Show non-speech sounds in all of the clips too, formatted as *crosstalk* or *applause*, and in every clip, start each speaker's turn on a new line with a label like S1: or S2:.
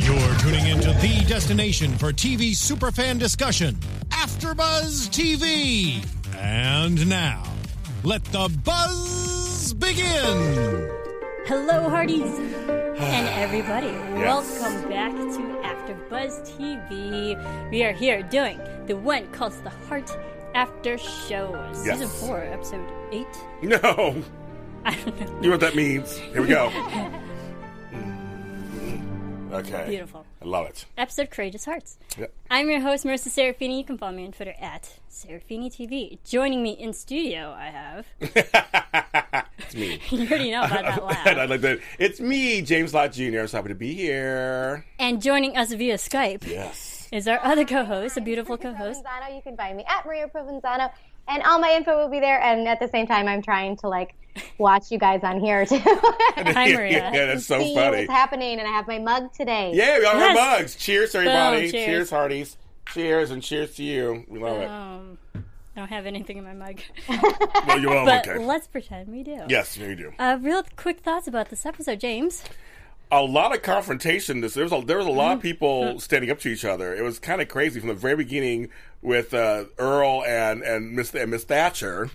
S1: You're tuning into the destination for TV superfan discussion, AfterBuzz TV. And now, let the buzz begin.
S2: Hello, Hearties *sighs* and everybody. Welcome back to AfterBuzz TV. We are here doing the When Calls the Heart After Show, season four, episode eight.
S3: No.
S2: I don't know.
S3: You know what that means? Here we go. *laughs* Okay.
S2: Beautiful.
S3: I love it.
S2: Episode Courageous Hearts.
S3: Yep.
S2: I'm your host, Marissa Serafini. You can follow me on Twitter at Serafini TV. Joining me in studio, I have. *laughs*
S3: It's me. *laughs*
S2: You already know about that *laughs* laugh.
S3: I like that. It's me, James Lott Jr. So happy to be here.
S2: And joining us via Skype
S3: Yes.
S2: is our other co-host, a beautiful co-host.
S4: Provenzano. You can find me at Maria Provenzano, and all my info will be there. And at the same time, I'm trying to like watch you guys on here too. *laughs*
S2: Hi, Maria.
S3: yeah, that's so
S4: See
S3: funny.
S4: what's happening, and I have my mug today.
S3: Yeah, we got
S2: Yes.
S3: our mugs. Cheers, everybody.
S2: Boom, cheers.
S3: cheers, Hearties. Cheers, and cheers to you. We love it.
S2: Um, I don't have anything in my mug,
S3: well, you're well,
S2: but
S3: okay.
S2: let's pretend we do.
S3: Yes, we do.
S2: Uh, real quick thoughts about this episode, James.
S3: A lot of confrontation. This there was a, there was a lot of people standing up to each other. It was kind of crazy from the very beginning with uh, Earl and and Miss and Miss Thatcher.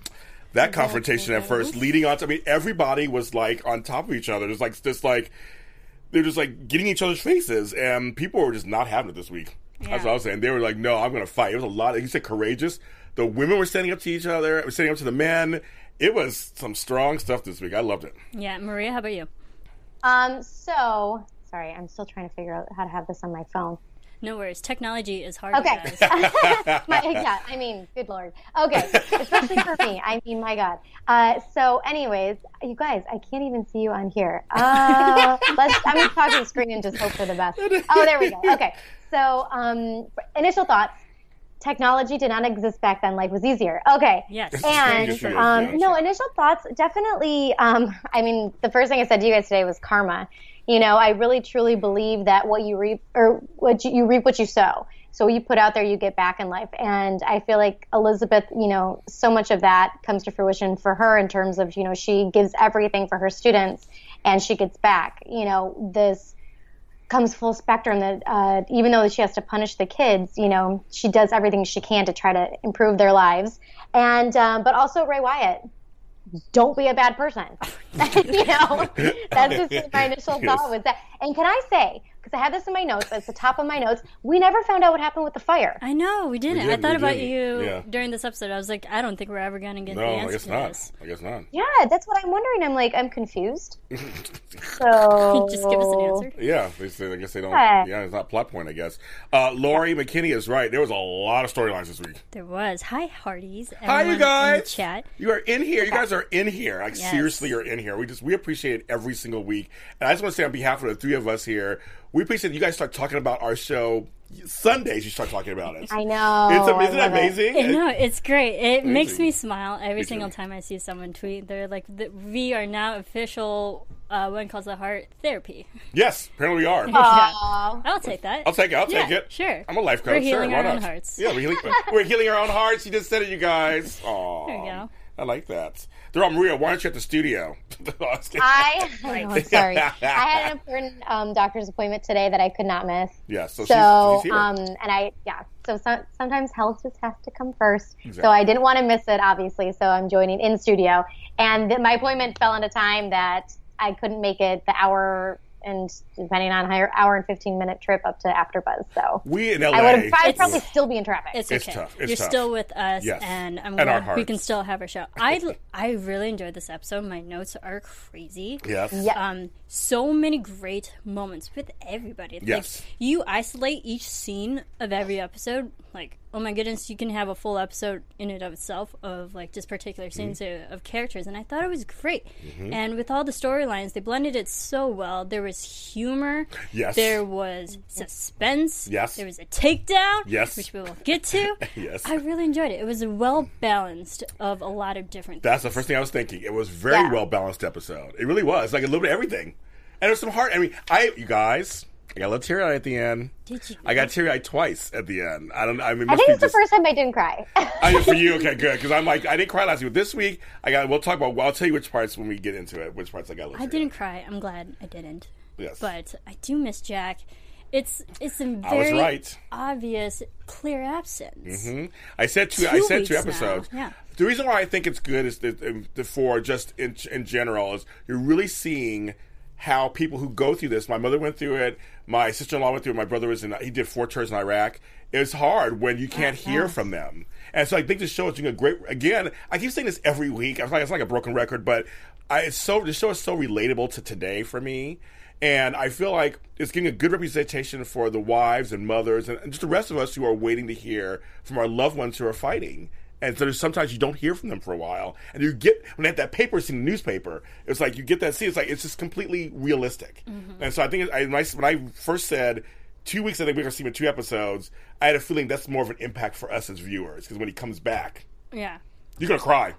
S3: That confrontation at first, leading on to I mean, everybody was like on top of each other. There's like just like they're just like getting each other's faces, and people were just not having it this week. That's what I was saying. They were like, "No, I'm going to fight." It was a lot. You said courageous. The women were standing up to each other, were standing up to the men. It was some strong stuff this week. I loved it.
S2: Yeah, Maria, how about you?
S4: Um. So sorry, I'm still trying to figure out how to have this on my phone.
S2: No worries. Technology is hard.
S4: Okay. *laughs* *laughs* my, yeah, I mean, good lord. Okay, especially for me. I mean, my God. Uh, so, anyways, you guys, I can't even see you on here. Uh, *laughs* let's. I'm gonna talk to the screen and just hope for the best. Oh, there we go. Okay. So, um, initial thoughts. Technology did not exist back then. Life was easier. Okay.
S2: Yes.
S4: And
S3: Yes, it is,
S4: um,
S3: yeah.
S4: no, initial thoughts definitely. Um, I mean, the first thing I said to you guys today was karma. You know, I really truly believe that what you reap or what you, you reap what you sow. So what you put out there, you get back in life. And I feel like Elizabeth, you know, so much of that comes to fruition for her in terms of, you know, she gives everything for her students and she gets back. You know, this comes full spectrum that uh, even though she has to punish the kids, you know, she does everything she can to try to improve their lives. And um, but also Ray Wyatt, don't be a bad person. *laughs* you know, *laughs* that's just my initial thought was that. And can I say, because I have this in my notes, It's the top of my notes, we never found out what happened with the fire.
S2: I know we didn't. I
S3: didn't,
S2: thought about
S3: didn't.
S2: you
S3: Yeah.
S2: during this episode. I was like, I don't think we're ever going to get
S3: No,
S2: the
S3: I guess
S2: to
S3: not.
S2: this.
S3: I guess not.
S4: Yeah, that's what I'm wondering. I'm like, I'm confused. *laughs* So *laughs*
S2: Just give us an answer.
S3: Yeah, they say, I guess they don't.
S4: Yeah.
S3: Yeah, it's not plot point. I guess. Uh, Lori McKinney is right. There was a lot of storylines this week.
S2: There was. Hi, Hearties.
S3: Hi, you
S2: everyone in the
S3: guys.
S2: chat.
S3: You are in here. You guys are in here. Like
S2: Yes.
S3: seriously, you're in here. We just we appreciate it every single week. And I just want to say on behalf of the three of us here, we appreciate that you guys start talking about our show Sundays. You start talking about it.
S4: I know.
S3: It's
S4: I
S3: isn't that
S4: love it.
S3: amazing? *laughs*
S2: I know it's great. It makes me smile every
S3: Me
S2: single
S3: too.
S2: time I see someone tweet. They're like, "The- "We are now official uh, When Calls the Heart therapy."
S3: Yes, apparently we are. *laughs*
S4: Aw.
S2: I'll take that.
S3: I'll take it. I'll take
S2: Yeah,
S3: it.
S2: sure.
S3: I'm a life coach.
S2: We're healing
S3: sure, why
S2: our own
S3: not?
S2: hearts.
S3: Yeah, we're healing. we're healing our own hearts. You just said it, you guys. Aww.
S2: There you go.
S3: I like that. They're all Maria. Why aren't you at the studio? *laughs*
S4: I, I know, sorry. I had an *laughs* important um, doctor's appointment today that I could not miss.
S3: yeah. So,
S4: So,
S3: she's, she's here.
S4: um, and I, yeah. So some, sometimes health just has to come first.
S3: Exactly.
S4: So I didn't want to miss it, obviously. So I'm joining in studio, and th- my appointment fell into a time that I couldn't make it the hour and depending on higher hour and 15 minute trip up to AfterBuzz. So
S3: We in LA.
S4: I would I'd probably still be in traffic.
S2: It's
S3: It's
S2: okay.
S3: tough. It's
S2: You're
S3: tough.
S2: still with us,
S3: Yes.
S2: and I'm
S3: And our
S2: glad we can still have our show. I I really enjoyed this episode. My notes are crazy.
S3: yes.
S4: Yeah.
S2: Um, so many great moments with everybody.
S3: Yes.
S2: Like, you isolate each scene of every episode. Like, oh my goodness, you can have a full episode in and of itself of like just particular scenes
S3: Mm-hmm.
S2: of, of characters, and I thought it was great. And with all the storylines, they blended it so well. There was humor. *laughs*
S3: Yes.
S2: There was suspense.
S3: Yes.
S2: There was a takedown.
S3: Yes.
S2: Which we will get to. *laughs*
S3: Yes.
S2: I really enjoyed it. It was well balanced of a lot of different.
S3: That's the first thing I was thinking. It was very
S4: Yeah.
S3: well balanced episode. It really was. Like a little bit of everything. And there's some heart. I mean, I you guys, I got a little teary eyed at the end.
S2: Did you?
S3: I got teary eyed twice at the end. I don't. I mean,
S4: I think it's the first time I didn't cry. *laughs*
S3: I, for you, okay, *laughs* good. Because I'm like, I didn't cry last week. This week, I got. We'll talk about. Well, I'll tell you which parts when we get into it. Which parts I got. a little
S2: I didn't cry. I'm glad I didn't.
S3: Yes.
S2: But I do miss Jack. It's it's a very
S3: right.
S2: obvious clear absence. Mm-hmm.
S3: I said two. I said two
S2: weeks now,
S3: episodes.
S2: yeah.
S3: The reason why I think it's good is that um, the for just in in general is you're really seeing how people who go through this. My mother went through it. My sister in law went through it. My brother was in. He did four tours in Iraq. It's hard when you can't uh-huh. hear from them. And so I think this show is doing a great. Again, I keep saying this every week. I'm like it's like a broken record, but I, it's so the show is so relatable to today for me. And I feel like it's getting a good representation for the wives and mothers and just the rest of us who are waiting to hear from our loved ones who are fighting. And so there's sometimes you don't hear from them for a while, and you get when they have that paper scene in the newspaper. It's like you get that scene. It's like it's just completely realistic. Mm-hmm. And so I think I, when, I, when I first said two weeks, I think we're gonna see him in two episodes. I had a feeling that's more of an impact for us as viewers because when he comes back,
S2: Yeah.
S3: you're gonna cry.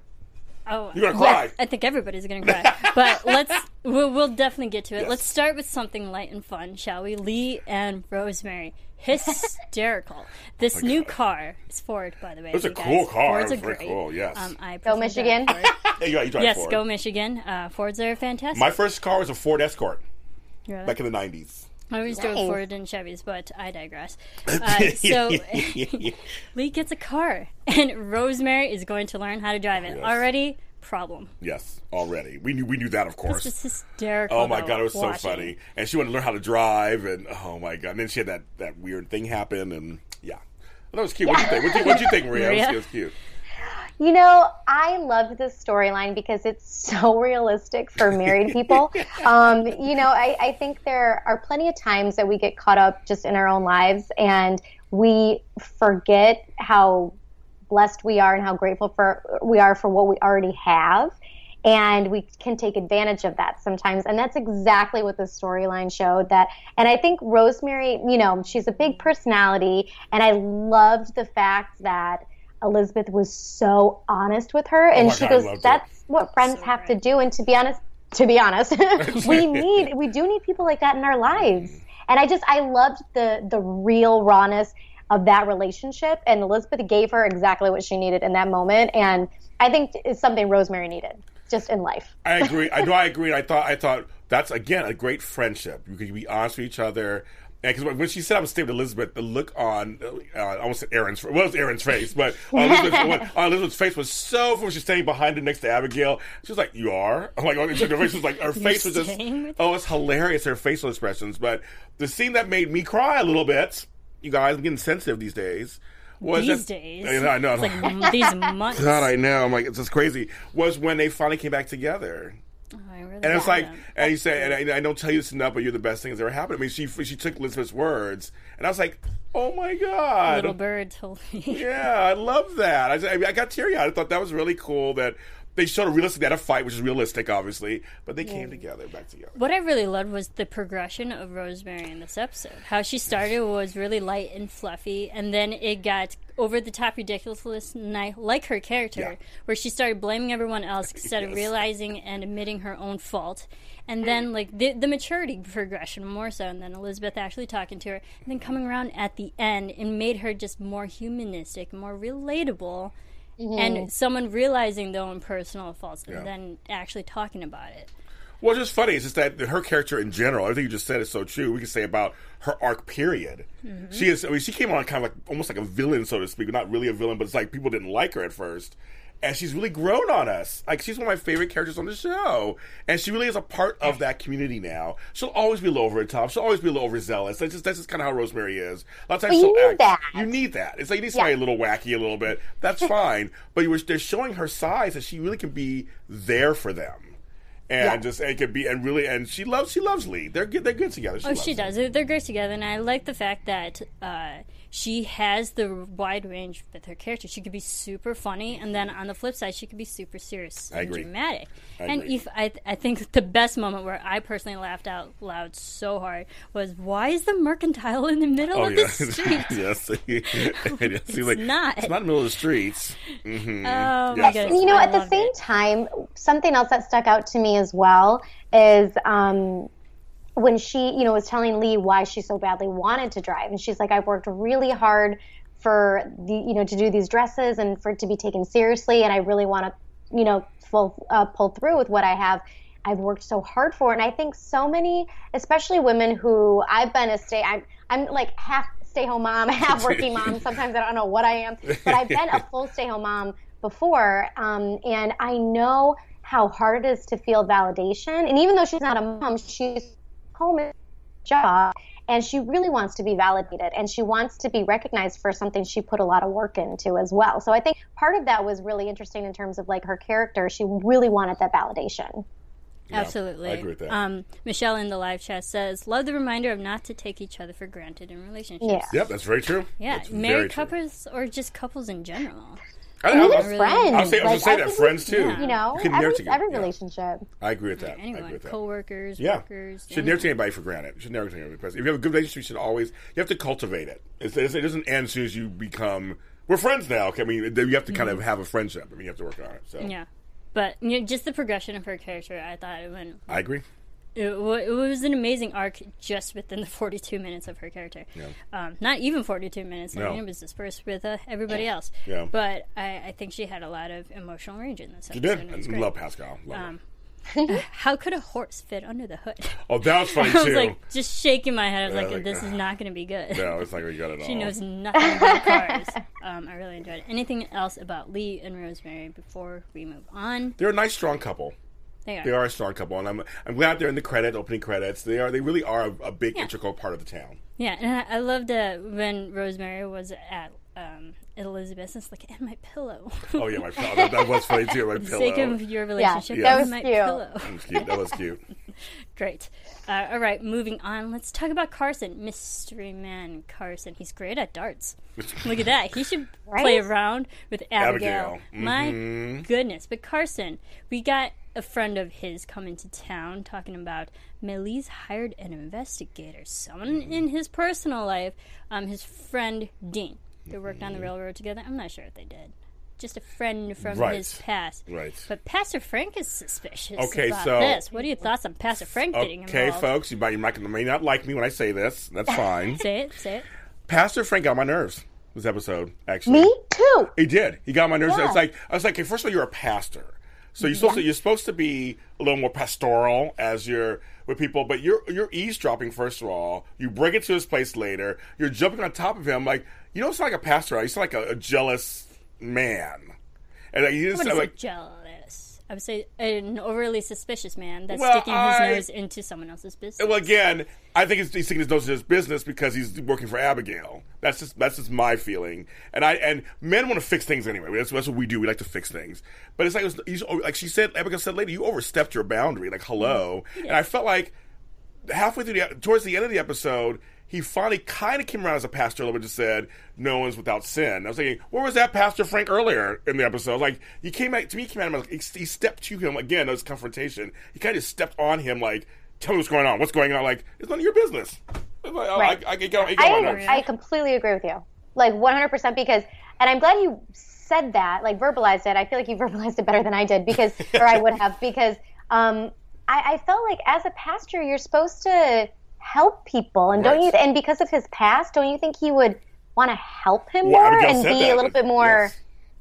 S2: Oh,
S3: You're gonna cry.
S2: I think everybody's gonna cry. *laughs* but let's we'll, we'll definitely get to it. Let's start with something light and fun, shall we? Lee and Rosemary, hysterical. *laughs* this new car is Ford, by the way.
S3: It's a
S2: guys.
S3: cool car.
S2: Fords
S3: It's
S2: are
S3: very
S2: great.
S3: cool, yes.
S2: Um, I
S4: Go
S2: personally
S4: Michigan.
S2: drive Ford. *laughs*
S3: Hey, you, you drive
S2: yes,
S3: Ford.
S2: go Michigan. Uh, Fords are fantastic.
S3: My first car was a Ford Escort
S2: Really?
S3: back in the '90s.
S2: I always
S4: Nice.
S2: Ford and Chevys, but I digress. *laughs* Uh, so *laughs* *laughs* Lee gets a car, and Rosemary is going to learn how to drive it.
S3: Yes.
S2: Already, problem.
S3: Yes, already. We knew we knew that, of course.
S2: Was hysterical.
S3: Oh my god, it was
S2: watching.
S3: so funny. And she wanted to learn how to drive, and oh my god. And then she had that, that weird thing happen, and yeah. That was cute. What'd you think? What'd you, you think, Maria?
S2: Maria?
S3: Was, it was cute.
S4: You know, I loved this storyline because it's so *laughs* realistic for married people. um, you know, I, I think there are plenty of times that we get caught up just in our own lives and we forget how blessed we are and how grateful for we are for what we already have. And we can take advantage of that sometimes. And that's exactly what the storyline showed that. And I think Rosemary, you know, she's a big personality. And I loved the fact that Elizabeth was so honest with her, and
S3: Oh
S4: she
S3: God,
S4: goes,
S3: loved it.
S4: "That's what friends
S2: So
S4: have to do." And to be honest, to be honest, *laughs* we *laughs* need we do need people like that in our lives. And I just I loved the the real rawness of that relationship, and Elizabeth gave her exactly what she needed in that moment, and I think it's something Rosemary needed just in life.
S3: I agree. I know. I *laughs* agree. I thought. I thought that's again a great friendship. You can be honest with each other. Because when she said I was staying with Elizabeth, the look on uh, I almost said Erin's well, it was Erin's face, but *laughs* on Elizabeth's, on Elizabeth's face was so. When she's standing behind her next to Abigail, she was like, "You are." I'm *laughs* like, oh, her face was like her *laughs* face was just. Oh, it's hilarious her facial expressions. But the scene that made me cry a little bit, you guys, I'm getting sensitive these days. Was
S2: These
S3: that-
S2: days,
S3: I know. I know.
S2: It's like these months.
S3: God, I know. I'm like, it's just crazy. Was when they finally came back together.
S2: Oh, really
S3: And it's like,
S2: them.
S3: and he said, and I, I don't tell you this enough, but you're the best thing that's ever happened. I mean, she she took Elizabeth's words, and I was like, oh my god,
S2: little bird told me. *laughs*
S3: yeah, I love that. I, I, got teary eyed. I thought that was really cool that they showed a realistic, they had a fight, which is realistic, obviously, but they came together, back together.
S2: What I really loved was the progression of Rosemary in this episode. How she started was really light and fluffy, and then it got over the top ridiculous, ni- like her character,
S3: Yeah.
S2: where she started blaming everyone else instead of realizing and admitting her own fault. And then, mm. like, the, the maturity progression more so, and then Elizabeth actually talking to her, and then coming around at the end and made her just more humanistic, more relatable, and mm-hmm. someone realizing their own personal faults
S3: Yeah.
S2: and then actually talking about it.
S3: Well, it's just funny. It's just that her character in general, everything you just said is so true. We can say about her arc period.
S2: Mm-hmm.
S3: She is. I mean, she came on kind of like almost like a villain, so to speak. Not really a villain, but it's like people didn't like her at first, and she's really grown on us. Like she's one of my favorite characters on the show, and she really is a part of that community now. She'll always be a little over the top. She'll always be a little overzealous. That's just that's just kind of how Rosemary is. A lot of times
S4: you
S3: she'll
S4: need
S3: act.
S4: that.
S3: You need that. It's like you need somebody
S4: Yeah.
S3: a little wacky, a little bit. That's *laughs* fine. But you were, they're showing her size that she really can be there for them. And
S4: Yeah.
S3: just it could be and really and she loves she loves Lee. They're good. They're good together.
S2: Oh, she does. They're they're great together, and I like the fact that uh, she has the wide range with her character. She could be super funny, and then on the flip side, she could be super serious
S3: I
S2: and
S3: agree.
S2: dramatic.
S3: I
S2: and
S3: agree.
S2: if I, I think the best moment where I personally laughed out loud so hard was, "Why is the mercantile in the middle
S3: Oh
S2: of
S3: yeah,
S2: the *laughs* street?"
S3: yes. *laughs* it's
S2: It's
S3: like,
S2: not.
S3: It's not in the middle of the streets. hmm
S2: Oh my
S3: Yes.
S2: goodness!
S4: you know,
S2: I
S4: at the same
S2: it.
S4: time, something else that stuck out to me as well is um, when she, you know, was telling Lee why she so badly wanted to drive, and she's like, "I've worked really hard for the, you know, to do these dresses and for it to be taken seriously, and I really want to, you know, full, uh, pull through with what I have." I've worked so hard for, it. and I think so many, especially women who I've been a stay, I'm, I'm like half stay-home mom, *laughs* half working mom. *laughs* Sometimes I don't know what I am, but I've been a full stay-home mom before, um, and I know how hard it is to feel validation. And even though she's not a mom, she's home in job, and she really wants to be validated, and she wants to be recognized for something she put a lot of work into as well. So I think part of that was really interesting in terms of like her character. She really wanted that validation.
S2: Absolutely.
S3: I agree with that.
S2: Um, Michelle in the live chat says, "Love the reminder of not to take each other for granted in relationships."
S4: Yeah.
S3: Yep, that's very true.
S2: Yeah,
S3: That's very
S2: married
S3: true.
S2: couples or just couples in general.
S3: I,
S4: And
S3: I,
S4: even
S3: I,
S2: really-
S4: friends.
S3: I was saying, I was
S4: like,
S3: just saying that friends too.
S2: Yeah.
S4: You know,
S3: You can
S4: every,
S3: take-
S4: every
S3: yeah.
S4: relationship.
S3: I agree with that. I agree
S2: Anyone,
S3: with that.
S2: coworkers,
S3: Yeah,
S2: workers.
S3: should never take anybody for granted. Should never take anybody for granted. If you have a good relationship, you should always you have to cultivate it. It's, it's, it doesn't end as soon as you become. We're friends now. Okay, I mean, you have to kind of have a friendship. I mean, you have to work on it. So
S2: Mm-hmm. Yeah, but you know, just the progression of her character, I thought it went.
S3: I agree.
S2: It, wa- it was an amazing arc just within the *laughs* 42 minutes of her character. Um, not even 42 minutes. I
S3: No.
S2: mean, it was dispersed with uh, everybody else.
S3: Yeah.
S2: But I, I think she had a lot of emotional range in this episode.
S3: did.
S2: it was
S3: I love Pascal. Love
S2: Um. *laughs* How could a horse fit under the hood? *laughs*
S3: Oh, that was funny
S2: I was
S3: too.
S2: like, just shaking my head. I was
S3: Yeah,
S2: like,
S3: like,
S2: this is not going to be good.
S3: no, it's like we got it all.
S2: She knows nothing about cars. Um, I really enjoyed it. Anything else about Lee and Rosemary before we move on?
S3: They're a nice, strong couple.
S2: They are.
S3: They are a strong couple, and I'm I'm glad they're in the credit opening credits. They are. They really are a, a big integral part of the town.
S2: Yeah, and I, I loved uh, when Rosemary was at um, Elizabeth. It's like, and my pillow.
S3: Oh yeah, my pillow. That, that was funny too. My
S2: For *laughs* the sake of your relationship,
S3: that
S2: and
S4: was
S2: my
S4: cute.
S2: pillow.
S3: That was cute. That was cute. *laughs*
S2: Great. Uh, all right, moving on. Let's talk about Carson, mystery man Carson. He's great at darts. *laughs* Look at that. He should play
S4: Right?
S2: around with Abigail.
S3: Abigail.
S2: My
S3: Mhm.
S2: goodness. But Carson, we got a friend of his coming to town talking about Melise hired an investigator, someone in his personal life, um, his friend Dean. They worked on the railroad together. I'm not sure if they did. Just a friend from
S3: Right.
S2: his past.
S3: Right.
S2: But Pastor Frank is suspicious
S3: Okay,
S2: about
S3: so-
S2: this. What are your thoughts on Pastor Frank getting
S3: Okay,
S2: involved?
S3: folks, you might, you might may not like me when I say this. That's *laughs* fine.
S2: Say it, say it.
S3: Pastor Frank got on my nerves this episode. Actually,
S4: Me too.
S3: He did. He got on my nerves.
S4: Yeah.
S3: It's like I was like, okay, first of all, you're a pastor, so you're supposed to you're supposed to be a little more pastoral as you're with people, but you're you're eavesdropping. First of all, you bring it to his place later. You're jumping on top of him like you don't sound like a pastor. You sound like a, a jealous man, and like, you
S2: I
S3: just
S2: wouldn't say
S3: like
S2: jealous. I would say an overly suspicious man that's
S3: Well,
S2: sticking his nose into someone else's business.
S3: Well, again, I think he's, he's thinking his nose into his business because he's working for Abigail. That's just that's just my feeling. And I and men want to fix things anyway. That's, that's what we do. We like to fix things. But it's like it was, like she said, Abigail said later, you overstepped your boundary. Like hello, and I felt like halfway through the towards the end of the episode. He finally kind of came around as a pastor a little bit, just said, "No one's without sin." I was thinking, where was that Pastor Frank earlier in the episode? Like he came at to me, he came at him, like, he, he stepped to him again. That was confrontation. He kind of stepped on him, like, "Tell me what's going on. What's going on?" Like it's none of your business. Like, oh,
S4: Right.
S3: I,
S4: completely agree with you. Like 100% because, and I'm glad you said that, like verbalized it. I feel like you *laughs* verbalized it better than I did because, or I would have, because um, I, I felt like as a pastor, you're supposed to help people. And don't you, and because of his past, don't you think he would want to help him
S3: Well,
S4: more and be
S3: that.
S4: a little bit more,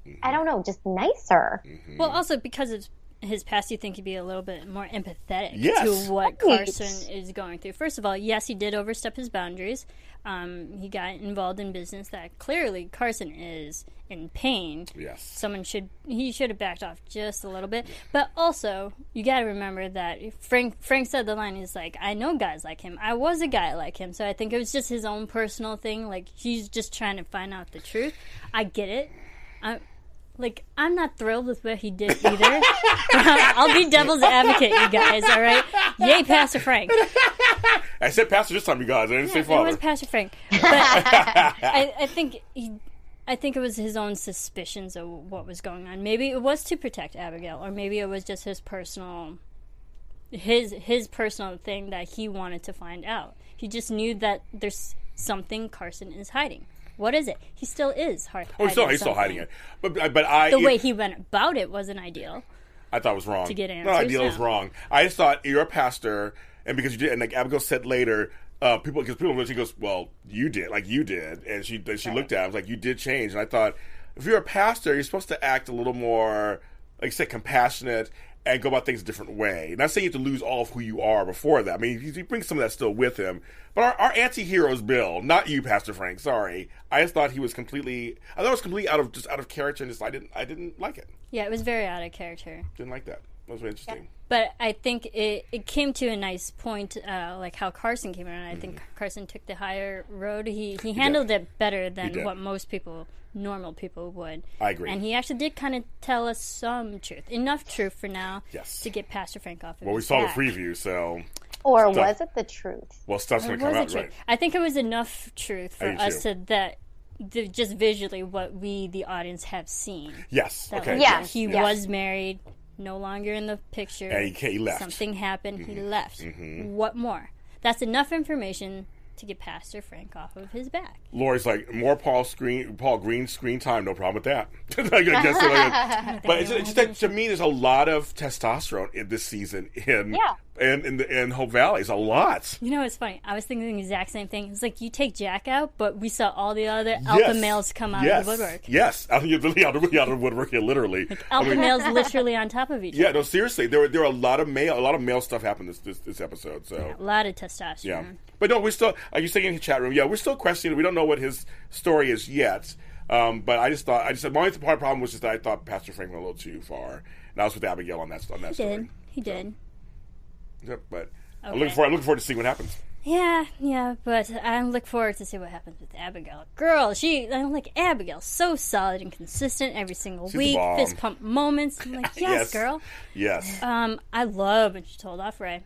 S3: Yes.
S4: I don't know, just nicer?
S2: well, also because of his past, you think he'd be a little bit more empathetic
S3: Yes.
S2: to what
S4: Right.
S2: Carson is going through. First of all, yes, he did overstep his boundaries. Um, he got involved in business that clearly Carson is in pain.
S3: Yes.
S2: Someone should he should have backed off just a little bit. But also, you got to remember that Frank Frank said the line is like, "I know guys like him. I was a guy like him." So I think it was just his own personal thing. Like he's just trying to find out the truth. I get it. I like I'm not thrilled with what he did either. *laughs* I'll be devil's advocate, you guys. All right, yay, Pastor Frank.
S3: I said pastor this time, you guys. I didn't say Father.
S2: It was Pastor Frank, *laughs* but I, I think he, I think it was his own suspicions of what was going on. Maybe it was to protect Abigail, or maybe it was just his personal, his his personal thing that he wanted to find out. He just knew that there's something Carson is hiding. What is it? He still is hard.
S3: oh, he's still, he's still hiding it. But but I
S2: The
S3: it-
S2: way he went about it wasn't ideal.
S3: I thought it was wrong.
S2: to get
S3: No
S2: answers,
S3: idea it was wrong. I just thought you're a pastor, and because you did, and like Abigail said later, uh, people because people she goes, well, you did, like you did, and she then she looked at, it, I was like, you did change, and I thought if you're a pastor, you're supposed to act a little more, like you said, compassionate. And go about things a different way. Not saying you have to lose all of who you are before that. I mean, he, he brings some of that still with him. But our, our anti-hero is Bill, not you, Pastor Frank. Sorry, I just thought he was completely. I thought it was completely out of just out of character, and just I didn't I didn't like it.
S2: Yeah, it was very out of character.
S3: Didn't like that. That was very interesting.
S2: But I think it, it came to a nice point, uh, like how Carson came around. I think Carson took the higher road. He he handled it better than what most people, normal people, would.
S3: I agree.
S2: And he actually did kind of tell us some truth, enough truth for now,
S3: Yes.
S2: to get Pastor Frank off. Of
S3: Well, we
S2: his
S3: saw the preview, so
S4: Or
S3: Stuff.
S4: was it the truth?
S3: well, stuff's going to come
S2: was
S3: out right.
S2: I think it was enough truth for us
S3: too.
S2: to that. The, just visually, what we, the audience, have seen.
S3: Yes.
S2: That,
S3: Okay.
S2: like,
S4: Yeah.
S2: He
S4: yes.
S2: was married, no longer in the picture.
S3: And he he left. Mm-hmm.
S2: Something happened, he left. What more? That's enough information to get Pastor Frank off of his back.
S3: Lori's like more Paul screen, Paul Greene screen time. No problem with that. *laughs* I guess, like, *laughs* but it's, it's to me, there's a lot of testosterone in this season in
S4: Yeah.
S3: In in, the, in Hope Valley. It's a lot.
S2: You know, it's funny. I was thinking the exact same thing. It's like you take Jack out, but we saw all the other alpha
S3: Yes.
S2: males come out
S3: yes.
S2: of the woodwork.
S3: Yes, *laughs* out of, the- out of, out of the woodwork. Yeah, literally. I
S2: Alpha
S3: mean,
S2: males *laughs* literally on top of each other.
S3: yeah,
S2: other.
S3: no, seriously, there were there were a lot of male, a lot of male stuff happened this this, this episode. So
S2: A lot of testosterone.
S3: Yeah. But no, we're still, like you're saying in the chat room, yeah, we're still questioning. We don't know what his story is yet. Um, but I just thought, I just said, my only part problem was just that I thought Pastor Frank went a little too far. And I was with Abigail on that, on that
S2: He
S3: story.
S2: did. He did.
S3: Yep, but I'm looking forward, I'm looking forward to seeing what happens.
S2: Yeah, yeah, but I look forward to see what happens with Abigail. Girl, she, I'm like, Abigail, so solid and consistent every single
S3: the
S2: week. Fist pump moments. I'm like, *laughs* yes, girl.
S3: Yes.
S2: Um, I love when she told off Ray.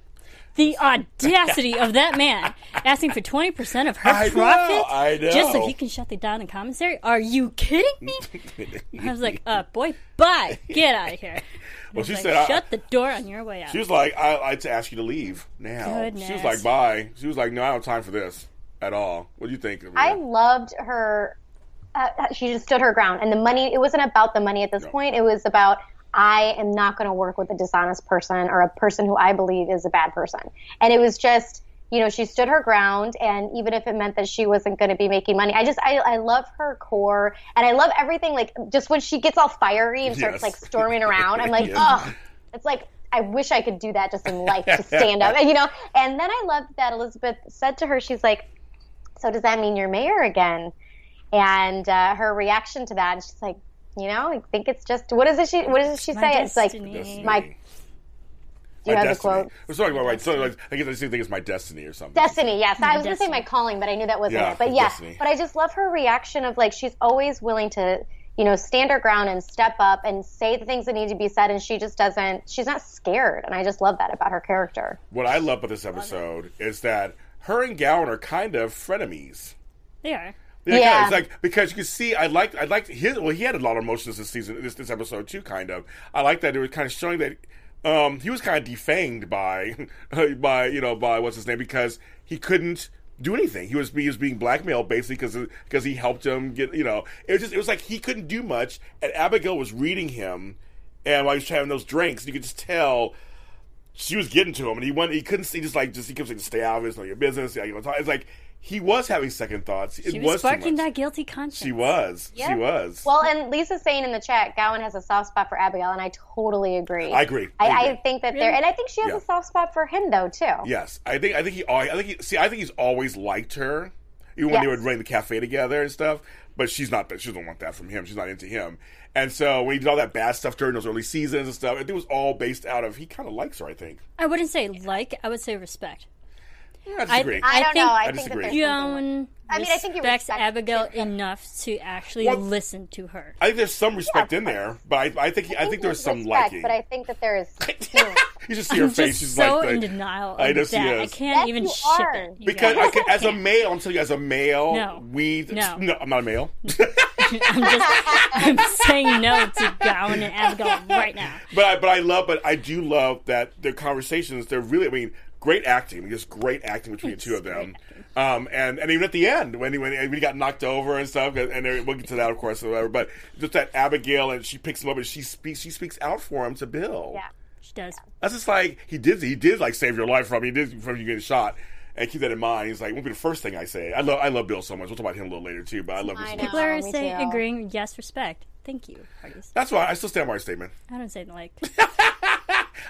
S2: The audacity of that man asking for 20% of her
S3: I know,
S2: profit
S3: I know.
S2: just so he can shut the down in commissary? Are you kidding me? *laughs* I was like, uh, boy, bye. Get out of here.
S3: well, she
S2: Like,
S3: said, I,
S2: shut the door on your way out.
S3: she was like, I, I'd like to ask you to leave now. She was like, bye. She was like, no, I don't have time for this at all. What do you think?
S4: I loved her. Uh, she just stood her ground, and the money. It wasn't about the money at this point. It was about I am not going to work with a dishonest person or a person who I believe is a bad person. And it was just, you know, she stood her ground, and even if it meant that she wasn't going to be making money, I just I, I love her core, and I love everything. Like just when she gets all fiery and starts
S3: Yes.
S4: like storming around, I'm like, *laughs*
S3: Yes.
S4: oh, it's like. I wish I could do that just in life to stand up, you know. And then I loved that Elizabeth said to her, she's like, so does that mean you're mayor again? And uh, her reaction to that, she's like, you know, I think it's just what is it? She what does she
S2: My
S4: say? It's like,
S2: destiny.
S3: Destiny.
S4: my- do you
S3: My
S4: have the
S3: destiny.
S4: quote?
S3: We're talking about right. So like, I guess I think it's my destiny or something.
S4: Destiny, yes. I was going to say my calling, but I knew that wasn't
S3: Yeah,
S4: it. But yeah,
S3: destiny.
S4: but I just love her reaction of like she's always willing to, you know, stand her ground and step up and say the things that need to be said, and she just doesn't. She's not scared, and I just love that about her character.
S3: What I love about this episode is that her and Gowan are kind of frenemies.
S2: They are.
S3: Yeah,
S4: Yeah.
S3: it's like because you can see, I liked, I liked his. Well, he had a lot of emotions this season, this this episode too. Kind of, I like that it was kind of showing that um, he was kind of defanged by, *laughs* by you know, by what's his name because he couldn't do anything. He was he was being blackmailed basically because because he helped him get you know. It was just it was like he couldn't do much, and Abigail was reading him, and while he was having those drinks, you could just tell she was getting to him, and he went. He couldn't. see just like just he kept saying, "Stay out of it. It's not your business." Yeah, you know, it's like he was having second thoughts. It
S2: She
S3: was,
S2: was sparking that guilty conscience.
S3: She was.
S4: Yeah.
S3: She was.
S4: Well, and Lisa's saying in the chat, Gowan has a soft spot for Abigail, and I totally agree.
S3: I agree.
S4: I,
S3: I
S4: I, think that there, and I think she has
S3: Yeah.
S4: a soft spot for him though too.
S3: Yes, I think I think he I think he, see I think he's always liked her, even when they
S4: Yes.
S3: would run the cafe together and stuff. But she's not she doesn't want that from him. She's not into him. And so when he did all that bad stuff during those early seasons and stuff, it was all based out of he kind of likes her. I think.
S2: I wouldn't say like, I would say respect.
S3: I disagree.
S4: I don't
S2: think-
S4: know. I,
S3: I
S4: think
S3: disagree.
S4: that there's something-
S2: Joan
S4: I mean, I think he
S2: respects
S4: respects
S2: Abigail
S4: him.
S2: enough to actually
S3: Well-
S2: listen to her.
S3: I think there's some respect
S4: Yeah,
S3: in there, but I, I think he, I think there's
S4: there's
S3: some
S4: respect,
S3: liking.
S4: but I think that there is. *laughs*
S3: you just see her
S2: I'm
S3: face.
S2: just
S3: She's
S2: so
S3: like,
S2: in
S3: like-
S2: denial of
S3: I know she
S2: that. I can't
S4: Yes,
S2: even
S4: you
S2: ship
S4: are.
S2: it. you
S3: because. I can, as a male, I'm telling you, as a male,
S2: No.
S3: we
S2: No. *laughs*
S3: I'm not a male. *laughs*
S2: I'm just I'm saying no to Gowan and Abigail right now.
S3: But I, but I love, but I do love that their conversations. They're really, I mean, great acting. Just great acting between the two of them. Um, and and even at the end when he when he, got knocked over and stuff, and there- we'll get to that of course, or whatever. But just that Abigail and she picks him up and she speaks she speaks out for him to Bill.
S4: Yeah.
S2: She does.
S3: That's just like he did. He did like save your life from he did from you getting shot. And keep that in mind. He's like, won't be the first thing I say. I love, I love Bill so much. We'll talk about him a little later too. But I love him
S4: I
S3: so
S2: People are saying agreeing. Yes, respect. Thank you, Hearties.
S3: That's why I still stand by my statement.
S2: I don't say like *laughs*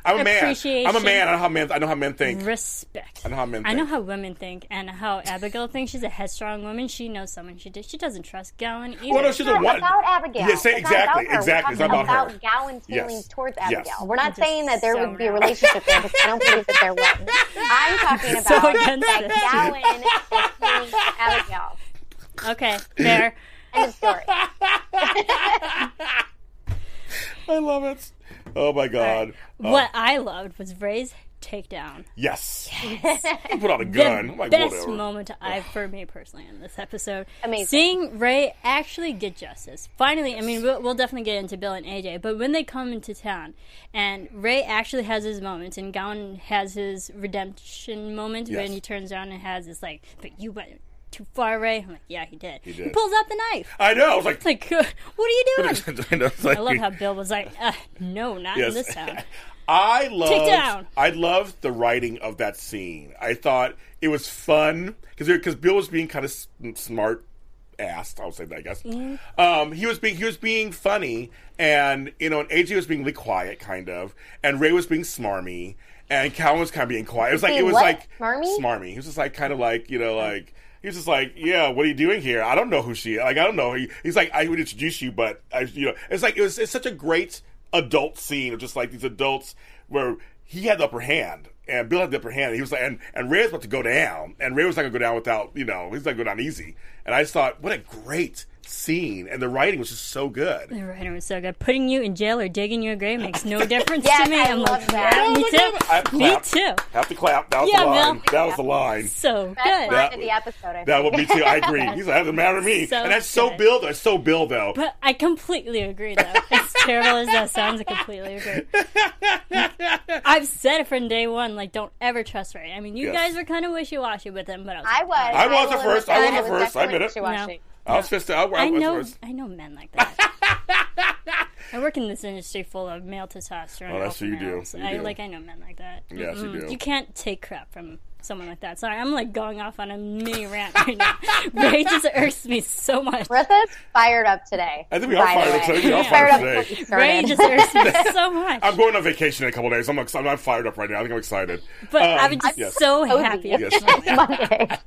S3: I'm a man. I'm a man. I know how men. I know how men think.
S2: respect.
S3: I know how men Think.
S2: I know how women think, and how Abigail thinks. She's a headstrong woman. She knows someone. She did. She doesn't trust Gowan either.
S3: Well, no, she doesn't
S4: It's
S3: want.
S4: about Abigail.
S3: Yeah, say-
S4: It's
S3: exactly,
S4: about
S3: exactly. It's
S4: We're
S3: not
S4: talking
S3: about
S4: about Gowan's
S3: Yes.
S4: feelings towards
S3: Yes.
S4: Abigail. We're not saying that there
S2: so
S4: would be a relationship there because I don't believe that there was. I'm *laughs* talking about
S2: against
S4: that. Gowan is Abigail.
S2: okay, fair.
S4: End of story. *laughs*
S3: I love it. Oh my god. Oh,
S2: What I loved was Ray's takedown.
S3: Yes. He put out a gun. I'm like,
S2: best
S3: whatever.
S2: moment I've for me personally in this episode.
S4: Amazing.
S2: Seeing Ray actually get justice. Finally, I mean, we'll, we'll definitely get into Bill and AJ, but when they come into town and Ray actually has his moments and Gowan has his redemption moment
S3: Yes.
S2: when he turns around and has this like, but you went too far, Ray. I'm like, yeah, he did. He,
S3: did.
S2: pulls out the knife.
S3: I know. I was like,
S2: It's like, *laughs* what are you doing?
S3: I, know, like-
S2: I love how Bill was like, uh, no, not
S3: Yes.
S2: in this town. *laughs*
S3: I
S2: love.
S3: I loved the writing of that scene. I thought it was fun because because Bill was being kind of s- smart assed. I'll say that. I guess um, he was being he was being funny, and you know, and AJ was being really quiet, kind of, and Ray was being smarmy, and Calvin was kind of being quiet. It was like it was
S4: what?
S3: like
S4: Smarmy?
S3: Smarmy. He was just like kind of like you know like. He was just like, yeah, what are you doing here? I don't know who she is. Like, I don't know. He, he's like, I would introduce you, but I, you know, it's like it was. It's such a great adult scene of just like these adults where he had the upper hand and Bill had the upper hand. He was like, and, and Ray was about to go down, and Ray was not to go down without, you know, he's not going to go down easy. And I just thought, what a great scene, and the writing was just so good.
S2: The writing was so good. Putting you in jail or digging your grave makes no *laughs* difference
S4: Yes,
S2: to me.
S4: I
S2: I'm
S4: love
S2: like,
S4: that.
S2: yeah,
S4: Oh
S2: me too.
S3: I
S2: Me too.
S3: Have to clap. That was
S2: Yeah,
S3: the line.
S2: Bill.
S3: That was the line.
S2: So
S4: Best
S2: good.
S4: line of the episode. I
S3: That would be too. I agree. He's like, doesn't matter to me,
S2: So
S3: and that's so
S2: good.
S3: Bill. That's so Bill though.
S2: But I completely agree, though. As terrible as that sounds, I completely agree. *laughs* I've said it from day one, like, don't ever trust Ray. I mean, you
S3: Yes.
S2: guys were kind of wishy-washy with him, but I was,
S4: I was.
S3: Oh, I was
S4: will
S3: at first.
S4: admit
S3: I was
S4: that.
S3: at first. I admit it.
S4: definitely wishy-washy.
S3: I was fisted. I, I,
S2: I know,
S3: first.
S2: I know men like that. *laughs* I work in this industry full of male testosterone.
S3: Oh, that's
S2: alpha
S3: what you do. You
S2: I
S3: do.
S2: like. I know men like that.
S3: Yes, you
S2: Mm-mm.
S3: do.
S2: You can't take crap from someone like that. Sorry, I'm like going off on a mini rant right now. *laughs* Ray just irks me so much.
S4: Martha's fired up today.
S3: I think we are fired up today. We are fired up today.
S4: we.
S2: Ray just irks me *laughs* so much.
S3: I'm going on vacation in a couple days. I'm, I'm, I'm fired up right now. I think I'm excited.
S2: But
S3: Um,
S2: I'm just
S3: yes.
S2: so happy at
S3: Yes.
S2: this moment.
S4: Monday.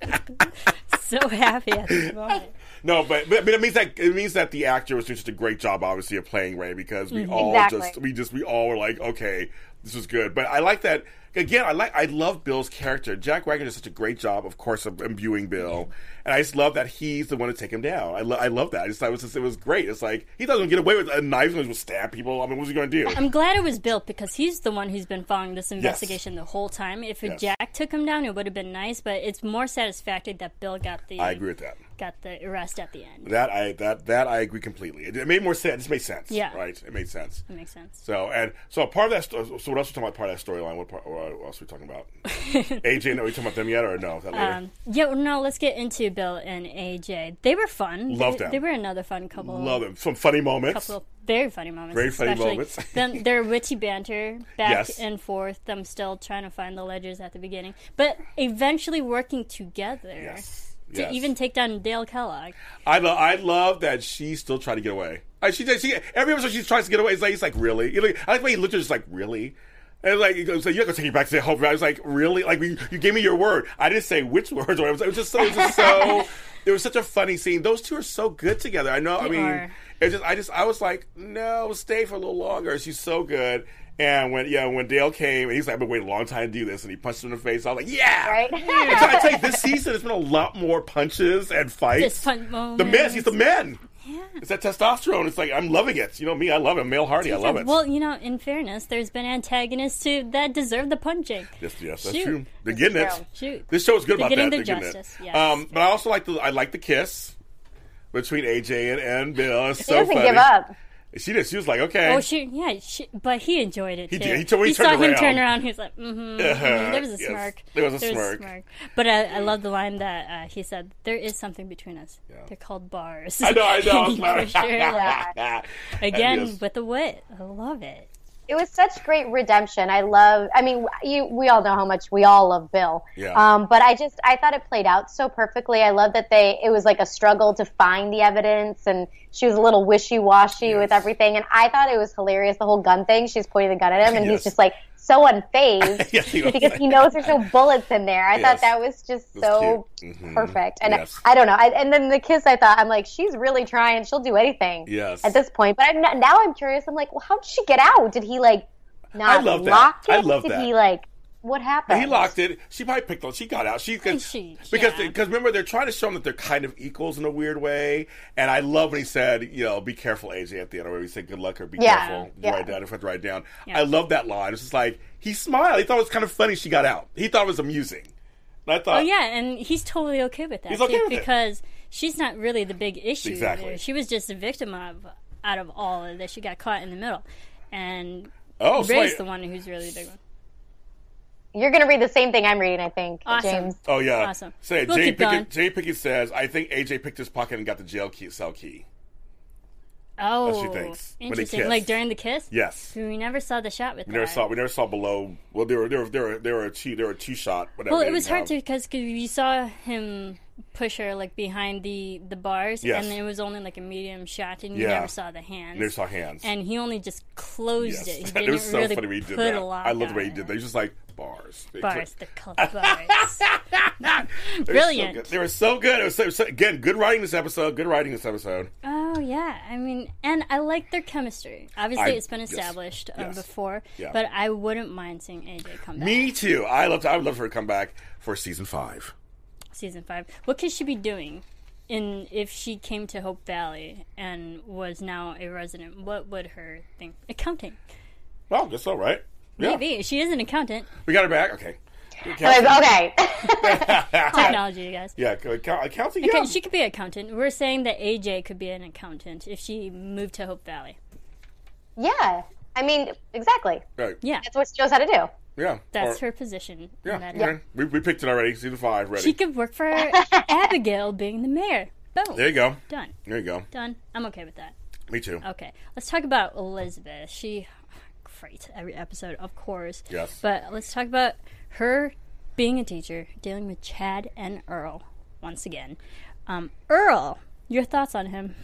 S2: So happy at this moment.
S3: No, but, but but it means that it means that the actor was doing such a great job, obviously, of playing Ray because we mm-hmm. all
S4: Exactly.
S3: just we just we all were like, okay, this was good. But I like that again. I like I love Bill's character. Jack Wagner does such a great job, of course, of imbuing Bill, mm-hmm. and I just love that he's the one to take him down. I, lo- I love that. I just thought it was just, it was great. It's like he doesn't get away with uh, a knife and just stab people. I mean, what's he going to do?
S2: I'm glad it was Bill because he's the one who's been following this investigation the whole time. If
S3: Yes.
S2: Jack took him down, it would have been nice, but it's more satisfactory that Bill got the
S3: I agree with that.
S2: Got the arrest at the end.
S3: That I that that I agree completely. It, it made more sense. It made sense.
S2: Yeah.
S3: Right. It made sense.
S2: It makes sense.
S3: So and so part of that. sto- So what else are we talking about? Part of that storyline. What, part, what else are we talking about? *laughs* AJ. Are we talking about them yet, or no? Is that later?
S2: Um, yeah, well, no, let's get into Bill and AJ. They were fun.
S3: Love
S2: they,
S3: them.
S2: They were another fun couple.
S3: Love them. Some funny moments.
S2: Couple of Very funny moments.
S3: Very funny moments. *laughs*
S2: them, their witty banter back
S3: Yes.
S2: and forth. Them still trying to find the ledgers at the beginning, but eventually working together
S3: Yes.
S2: To
S3: Yes.
S2: even take down Dale Kellogg.
S3: I love. I love that she's still trying to get away. Like, she, she every episode she tries to get away. It's like, it's like really. You know, I like the way he looked at her, just like really. And like, he goes, so you're gonna take me back to the home. I was like, really? Like, you, you gave me your word. I didn't say which *laughs* words. Or it was, it was just so. It was just so. *laughs* it was such a funny scene. Those two are so good together. I know. I mean,
S2: are.
S3: it just. I just. I was like, no, stay for a little longer. She's so good. And when yeah, when Dale came, and he's like, I've been waiting a long time to do this, and he punched him in the face. I was like, yeah,
S4: Right? *laughs*
S3: And so I tell you, this season has been a lot more punches and fights.
S2: Fist punch
S3: The men, he's the men.
S2: Yeah.
S3: It's that testosterone. It's like I'm loving it. You know me, I love it. Male Hearty, I love it.
S2: Well, you know, in fairness, there's been antagonists too that deserve the punching.
S3: yes, yes, that's
S2: Shoot.
S3: true. They're getting it.
S2: Shoot.
S3: This show is good
S2: They're
S3: about
S2: getting
S3: that.
S2: their
S3: They're getting
S2: justice,
S3: it.
S2: yes.
S3: Um, but I also like the I like the kiss between AJ and, and Bill. It's
S4: She
S3: so
S4: doesn't
S3: funny.
S4: give up.
S3: She did. She was like, okay.
S2: Oh, she, yeah, she, but he enjoyed it
S3: He
S2: too.
S3: did. He told- when he
S2: saw
S3: turned
S2: him turn around. He was like, mm-hmm. *laughs*
S3: Uh-huh.
S2: There was a
S3: Yes.
S2: smirk.
S3: There was a smirk.
S2: But I, I love the line that uh, he said, "There is something between us.
S3: Yeah.
S2: They're called bars."
S3: I know, I know. *laughs*
S2: For sure. *laughs* Again
S3: Yes.
S2: with the wit. I love it.
S4: It was such great redemption. I love. I mean, you. We all know how much we all love Bill.
S3: Yeah.
S4: Um, but I just, I thought it played out so perfectly. I love that they. It was like a struggle to find the evidence, and she was a little wishy washy
S3: Yes.
S4: with everything. And I thought it was hilarious the whole gun thing. She's pointing the gun at him, and
S3: Yes.
S4: he's just like so unfazed *laughs*
S3: was.
S4: because he knows there's no *laughs* bullets in there. I
S3: Yes.
S4: thought that was just
S3: That's
S4: so.
S3: Mhm.
S4: perfect. And
S3: Yes.
S4: I, I don't know. I, and then the kiss, I thought, I'm like, she's really trying. She'll do anything.
S3: Yes.
S4: At this point, but I'm not, now I'm curious. I'm like, well, how did she get out? Did he like not
S3: love that.
S4: lock it?
S3: I love
S4: did
S3: that.
S4: he like what happened?
S3: He locked it. She probably picked on. She got out. She cause,
S2: She-
S3: because
S2: yeah.
S3: because remember they're trying to show them that they're kind of equals in a weird way. And I love when he said, you know, be careful, AJ, at the end, or he said, good luck or be
S4: Yeah,
S3: careful.
S4: yeah.
S3: Write down if I have to write down. I love that line. It's just like he smiled. He thought it was kind of funny. She got out. He thought it was amusing. And I thought,
S2: Oh yeah, and he's totally okay with that
S3: He's okay
S2: too,
S3: with it.
S2: because she's not really the big issue
S3: Exactly.
S2: there. She was just a victim of out of all of this. She got caught in the middle, and
S3: oh, so
S2: Ray's
S3: wait.
S2: the one who's really the big one.
S4: You're gonna read the same thing I'm reading, I think,
S2: Awesome.
S4: James.
S3: Oh yeah.
S2: Awesome.
S3: Say it.
S2: We'll
S3: Jay
S2: keep going.
S3: Pickett. Jay Pickett says, "I think AJ picked his pocket and got the jail key, cell key."
S2: Oh,
S3: she thinks,
S2: interesting. Like during the kiss.
S3: Yes.
S2: We never saw the shot with
S3: We
S2: that.
S3: never saw. We never saw below. Well, there were there were there were, there were a two there were a two shot. Whatever.
S2: Well, it was
S3: didn't
S2: hard to
S3: have.
S2: because you saw him push her like behind the the bars,
S3: Yes.
S2: and it was only like a medium shot, and you
S3: Yeah.
S2: never saw the hands.
S3: Never saw hands.
S2: and he only just closed
S3: Yes.
S2: it. He *laughs*
S3: it
S2: didn't
S3: was so
S2: really
S3: funny when he did that. I love the way he did that. He was just like bars. They
S2: Bars, the *laughs* bars.
S3: so
S2: Brilliant.
S3: good. They were so good. It was so, so- again good writing this episode. Good writing this episode.
S2: Oh yeah, I mean, and I like their chemistry. Obviously,
S3: I-
S2: it's been
S3: yes.
S2: established um,
S3: Yes.
S2: before,
S3: Yeah.
S2: but I wouldn't mind seeing AJ come back.
S3: Me too. I loved. I would love for her to come back for season five.
S2: Season five. What could she be doing? In if she came to Hope Valley and was now a resident, what would her think? Accounting,
S3: Well, that's all right. Yeah,
S2: maybe she is an accountant.
S3: we got her back. Okay.
S4: Like, okay. *laughs*
S2: Technology, you guys.
S3: Yeah, account- accounting.
S2: Okay, she could be an accountant. We're saying that AJ could be an accountant if she moved to Hope Valley.
S4: yeah. I mean, exactly.
S3: Right.
S2: Yeah,
S4: That's what she knows how to do.
S3: Yeah.
S2: that's
S3: Or-
S2: her position.
S3: Yeah.
S2: in that
S3: okay. We, we picked it already. Season five. Ready.
S2: She could work for *laughs* Abigail being the mayor. Boom.
S3: there you go.
S2: Done.
S3: There you go.
S2: Done. I'm okay with that.
S3: Me too.
S2: Okay. Let's talk about Elizabeth. She every episode, of course.
S3: Yes.
S2: But let's talk about her being a teacher, dealing with Chad and Earl once again. Um, Earl, your thoughts on him,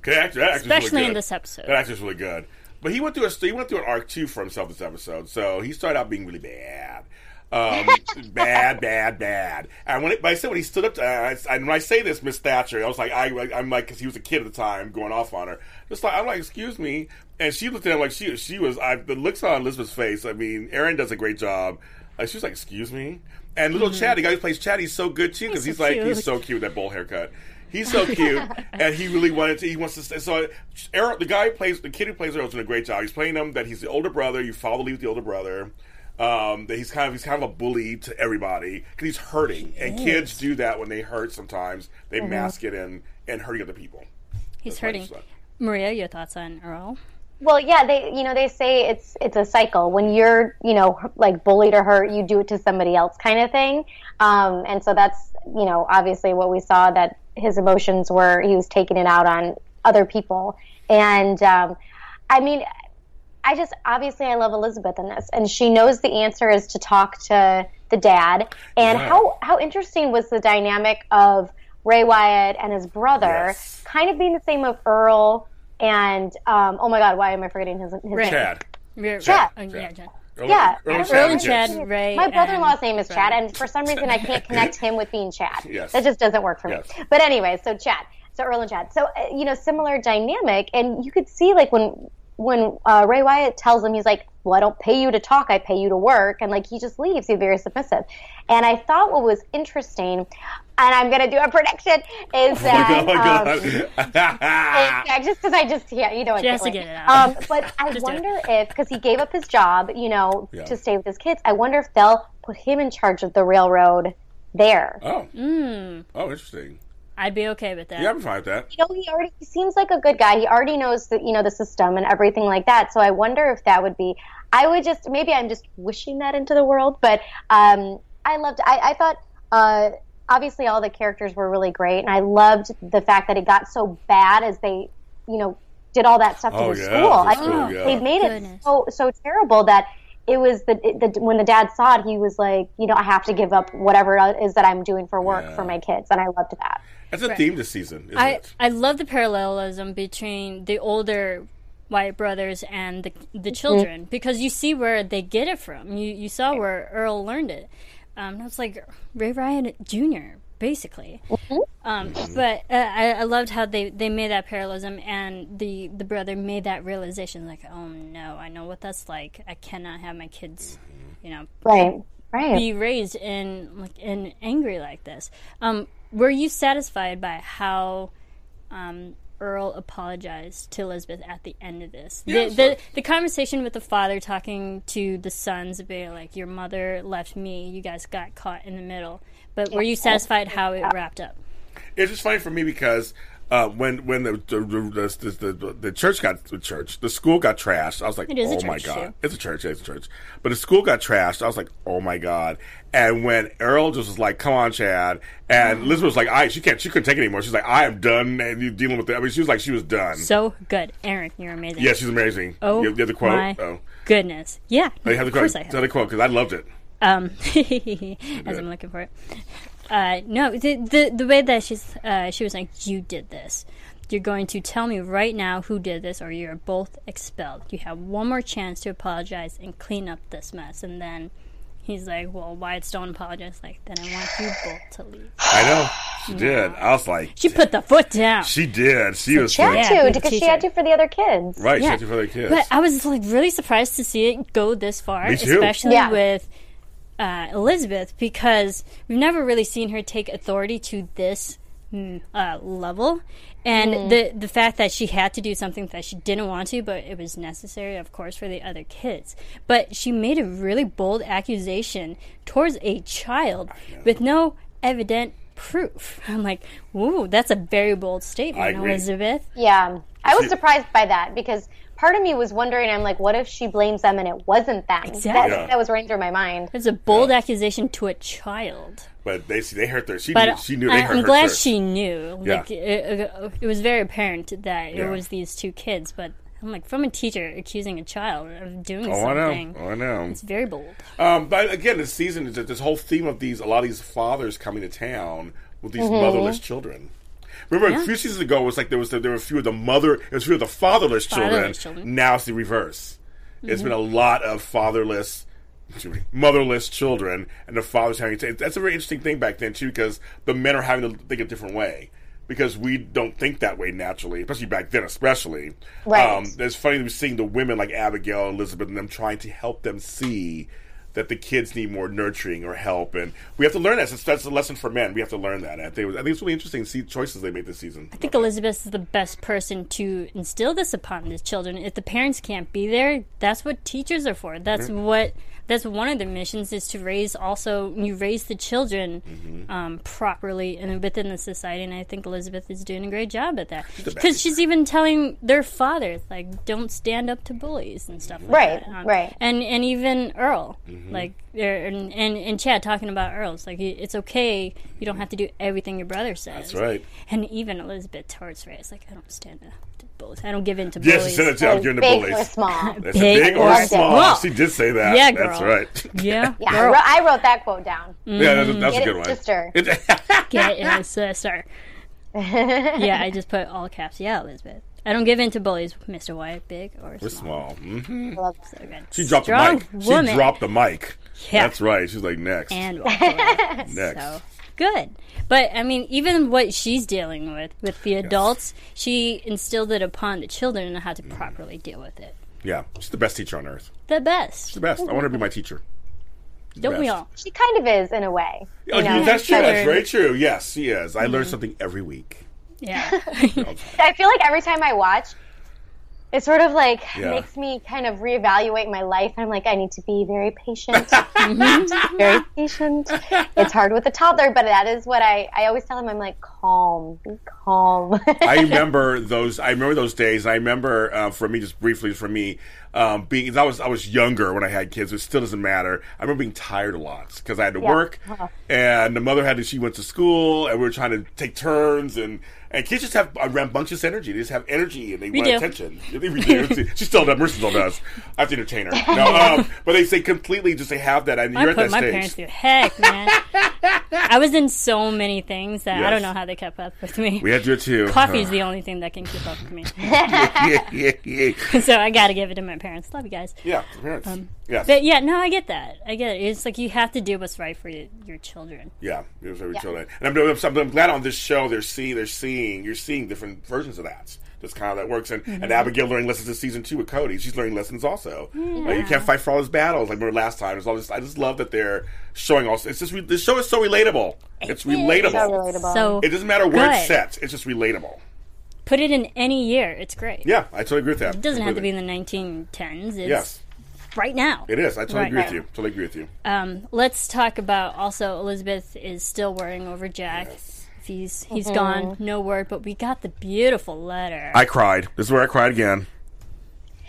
S3: Okay, that that
S2: especially
S3: really
S2: in this episode.
S3: That actor's really good. But he went through a he went through an arc too for himself this episode. So he started out being really bad. Um, *laughs* bad, bad, bad. And when it, I said when he stood up, to, uh, I, and when I say this, Miss Thatcher, I was like, I, I'm like, because he was a kid at the time, going off on her. Just like I'm like, excuse me, and she looked at him like she she was. I, the looks on Elizabeth's face. I mean, Erin does a great job. Like she was like, excuse me, and little Chad, the guy who plays Chad, he's so good too because
S2: He's
S3: he's,
S2: so
S3: like
S2: cute.
S3: he's so cute with that bowl haircut. He's so *laughs* cute, and he really wanted to. He wants to. Stay. So, Errol, the guy who plays the kid who plays Earl's doing a great job. He's playing him that he's the older brother. You follow the lead with the older brother. Um, that he's kind of he's kind of a bully to everybody because he's hurting, and kids do that when they hurt. Sometimes they mask it in and hurting other people.
S2: He's
S3: That's
S2: hurting. Maria, your thoughts on Earl?
S4: Well, yeah, they you know they say it's it's a cycle. When you're you know like bullied or hurt, you do it to somebody else, kind of thing. Um, and so that's you know obviously what we saw that his emotions were he was taking it out on other people. And um, I mean, I just obviously I love Elizabeth in this, and she knows the answer is to talk to the dad. And
S3: Yeah.
S4: how how interesting was the dynamic of Ray Wyatt and his brother,
S3: Yes.
S4: kind of being the same of Earl and um, oh my God, why am I forgetting his his
S2: Ray.
S4: name?
S3: Chad.
S2: We're-
S4: Chad.
S2: oh, yeah, Chad.
S3: Earl-
S4: Yeah,
S3: Earl and
S4: Earl
S2: and
S3: yes.
S2: Chad, Ray.
S4: My brother-in-law's name is Chad, and for some reason I can't *laughs* connect him with being Chad.
S3: Yes.
S4: That just doesn't work for
S3: Yes.
S4: me. But anyway, so Chad, so Earl and Chad, so uh, you know, similar dynamic, and you could see like when when uh, Ray Wyatt tells him, he's like, "Well, I don't pay you to talk, I pay you to work," and like he just leaves. He's very submissive. And I thought what was interesting, and I'm gonna do a prediction, is
S3: Oh
S4: that.
S3: my god!
S4: um,
S3: Oh my god.
S4: yeah, just because I just yeah, you know, I
S2: She to get it out.
S4: Um, but *laughs* I
S2: Just do it.
S4: wonder if because he gave up his job, you know,
S3: Yeah.
S4: to stay with his kids. I wonder if they'll put him in charge of the railroad there.
S3: oh.
S2: Mm.
S3: Oh, interesting.
S2: I'd be okay with that.
S3: Yeah, I'm fine with that.
S4: You know, he already he seems like a good guy. He already knows the you know the system and everything like that. So I wonder if that would be. I would just maybe I'm just wishing that into the world, but um, I loved. I, I thought. Uh, Obviously, all the characters were really great, and I loved the fact that it got so bad as they, you know, did all that stuff
S3: Oh,
S4: to the
S3: yeah,
S4: school.
S3: the
S4: I
S3: school,
S4: mean,
S3: yeah.
S4: they made
S2: Goodness.
S4: it so so terrible that it was the, the when the dad saw it, he was like, you know, I have to give up whatever it is that I'm doing for work
S3: Yeah.
S4: for my kids, and I loved that.
S3: That's a theme this season, isn't
S2: I,
S3: it?
S2: I love the parallelism between the older White brothers and the the children because you see where they get it from. You you saw where Earl learned it. Um, and I was like Ray Ryan Jr. basically. Um, but uh, I, I loved how they, they made that parallelism and the, the brother made that realization like, oh no, I know what that's like. I cannot have my kids, you know,
S4: Right, right.
S2: be raised in like in angry like this. Um, were you satisfied by how um, Earl apologized to Elizabeth at the end of this?
S3: Yeah,
S2: the, the the conversation with the father talking to the sons about like your mother left me, you guys got caught in the middle. But were you satisfied how it wrapped up?
S3: It's just funny for me because uh, when when the the, the the the church got the church the school got trashed, I was like,
S2: It is a
S3: oh my god,
S2: too.
S3: it's a church, it's a church. But the school got trashed, I was like, oh my god. And when Earl just was like, come on, Chad, and Elizabeth was like, I she can't she couldn't take it anymore. She's like, I am done, and you dealing with it. I mean, she was like, she was done.
S2: So good, Erin, you're amazing.
S3: yeah, she's amazing.
S2: Oh
S3: you, you have the quote.
S2: my
S3: Oh,
S2: goodness. Yeah, Oh,
S3: you have the
S2: of course
S3: quote.
S2: I have.
S3: the quote because I loved it.
S2: Um, *laughs* as I'm looking for it. Uh, no, the, the the way that she's uh, she was like, "You did this. You're going to tell me right now who did this, or you're both expelled. You have one more chance to apologize and clean up this mess." And then he's like, "Well, Wyatt Stone apologized. Like, then I want you both to leave."
S3: I know she did. I was like,
S2: She put the foot down.
S3: she did. She was
S4: She had
S3: like,
S4: to
S2: good
S4: because she had to for the other kids.
S3: right. She had to for their kids.
S2: But I was like really surprised to see it go this far,
S3: Me too.
S2: especially
S4: Yeah.
S2: with uh, Elizabeth, because we've never really seen her take authority to this mm, uh, level. And the the fact that she had to do something that she didn't want to, but it was necessary, of course, for the other kids. But she made a really bold accusation towards a child with no evident proof. *laughs* I'm like, ooh, that's a very bold statement. Elizabeth.
S4: Yeah, I was surprised by that because part of me was wondering. I'm like, what if she blames them and it wasn't them?
S2: Exactly.
S4: That,
S3: Yeah.
S4: that was running through my mind.
S2: It's a bold accusation to a child.
S3: But they they hurt her. She
S2: But
S3: knew, she knew
S2: I,
S3: they hurt
S2: I'm glad
S3: church.
S2: she knew.
S3: Yeah.
S2: Like it, it, it was very apparent that
S3: Yeah.
S2: it was these two kids. But I'm like, from a teacher accusing a child of doing
S3: Oh, I know. Oh, I know.
S2: it's very bold.
S3: Um, but again, this season is this whole theme of these a lot of these fathers coming to town with these motherless children. Remember, a few seasons ago, it was like there was there were a few of the mother, it was few of the fatherless, children.
S2: Fatherless children.
S3: Now it's the reverse. It's been a lot of fatherless, me, motherless children, and the fathers having to. That's a very interesting thing back then too, because the men are having to think a different way. Because we don't think that way naturally, especially back then, especially.
S4: Right.
S3: Um, it's funny to be seeing the women like Abigail, and Elizabeth, and them trying to help them see that the kids need more nurturing or help, and we have to learn that. That's, that's a lesson for men. We have to learn that. I think, I think it's really interesting to see choices they made this season.
S2: I think Elizabeth is the best person to instill this upon the children. If the parents can't be there, that's what teachers are for. That's mm-hmm. what that's one of the missions is to raise also you raise the children
S3: Mm-hmm.
S2: um, properly and within the society. And I think Elizabeth is doing a great job at that because
S3: best.
S2: she's even telling their fathers like don't stand up to bullies and stuff like
S4: Right,
S2: that. Um,
S4: right.
S2: And and even Earl,
S3: Mm-hmm.
S2: like there- and, and and Chad talking about Earl's like it's okay. You don't have to do everything your brother says.
S3: That's right.
S2: And even Elizabeth towards Ray is like I don't stand up to bullies. I don't give in to bullies.
S3: Yes, she
S2: bullies.
S3: said it too. I'm giving the
S4: big
S3: bullies.
S4: or small.
S3: That's
S2: Big
S3: big,
S2: or
S3: or small.
S2: small.
S3: She did say that.
S2: Yeah, girl.
S3: That's right. *laughs*
S2: Yeah,
S4: Yeah, I
S2: girl.
S4: wrote, I wrote that quote down.
S3: Yeah, that's, that's a
S4: Get
S3: good
S4: it,
S3: one.
S4: sister. *laughs*
S2: Get your sister. *laughs* yeah, I just put all caps. Yeah, Elizabeth. I don't give in to bullies, Mr. White, big or
S3: We're
S2: small.
S3: small. hmm
S2: So good.
S3: She dropped
S2: Strong
S3: the mic.
S2: Woman.
S3: She dropped the mic.
S2: Yeah.
S3: That's right. She's like next.
S2: and
S3: next.
S2: so good. But I mean, even what she's dealing with with the adults, she instilled it upon the children on how to mm-hmm. properly deal with it.
S3: Yeah, she's the best teacher on earth.
S2: The best, She's
S3: The best. I want her to be my teacher. She's the
S2: don't we
S3: best.
S2: all?
S4: She kind of is in a way.
S3: Oh,
S4: you know?
S3: that's true. That's very true. Yes, she is. I learn mm-hmm. something every week.
S2: Yeah. *laughs*
S4: I feel like every time I watch, it sort of like
S3: Yeah.
S4: makes me kind of reevaluate my life. I'm like, I need to be very patient. *laughs* Very patient. It's hard with a toddler, but that is what I, I always tell him. I'm like, calm, be calm.
S3: I *laughs* remember those. I remember those days. I remember uh, for me, just briefly for me, um, being I was I was younger when I had kids. It still doesn't matter. I remember being tired a lot because I had to work, and the mother had to. She went to school, and we were trying to take turns and. And kids just have a rambunctious energy. They just have energy and they want
S2: do.
S3: attention. They do. *laughs* she still does. Mercy still does. I have to entertain her. No, um, *laughs* but they say completely just they have that. And
S2: I
S3: you're at
S2: put
S3: that
S2: my
S3: stage.
S2: parents through heck, man. *laughs* I was in so many things that I don't know how they kept up with me.
S3: We had to do it too.
S2: Coffee's the only thing that can keep up with me.
S3: yeah, yeah, yeah.
S2: so I gotta give it to my parents. Love you guys.
S3: Yeah, parents. yes.
S2: But yeah, no, I get that. I get it. It's like you have to do what's right for your, your children.
S3: Yeah, it was every children. And I'm, I'm, I'm glad on this show they're seeing they're seeing you're seeing different versions of that. That's kind of how that works. And,
S2: Mm-hmm.
S3: and Abigail learning lessons in season two with Cody. She's learning lessons also. Like, you can't fight for all his battles. Like remember last time. It's all this, I just love that they're showing also. It's just re- this show is so relatable. It's relatable.
S4: so relatable.
S2: So
S3: It doesn't matter where it's set. It's just relatable.
S2: Put it in any year. It's great.
S3: Yeah, I totally agree with that.
S2: It doesn't have to be in the 1910s. It's
S3: Yes,
S2: right now.
S3: it is. I totally
S2: Right.
S3: agree with you. Totally agree with you.
S2: Um, let's talk about also Elizabeth is still worrying over Jack. He's he's gone, no word. But we got the beautiful letter.
S3: I cried. This is where I cried again.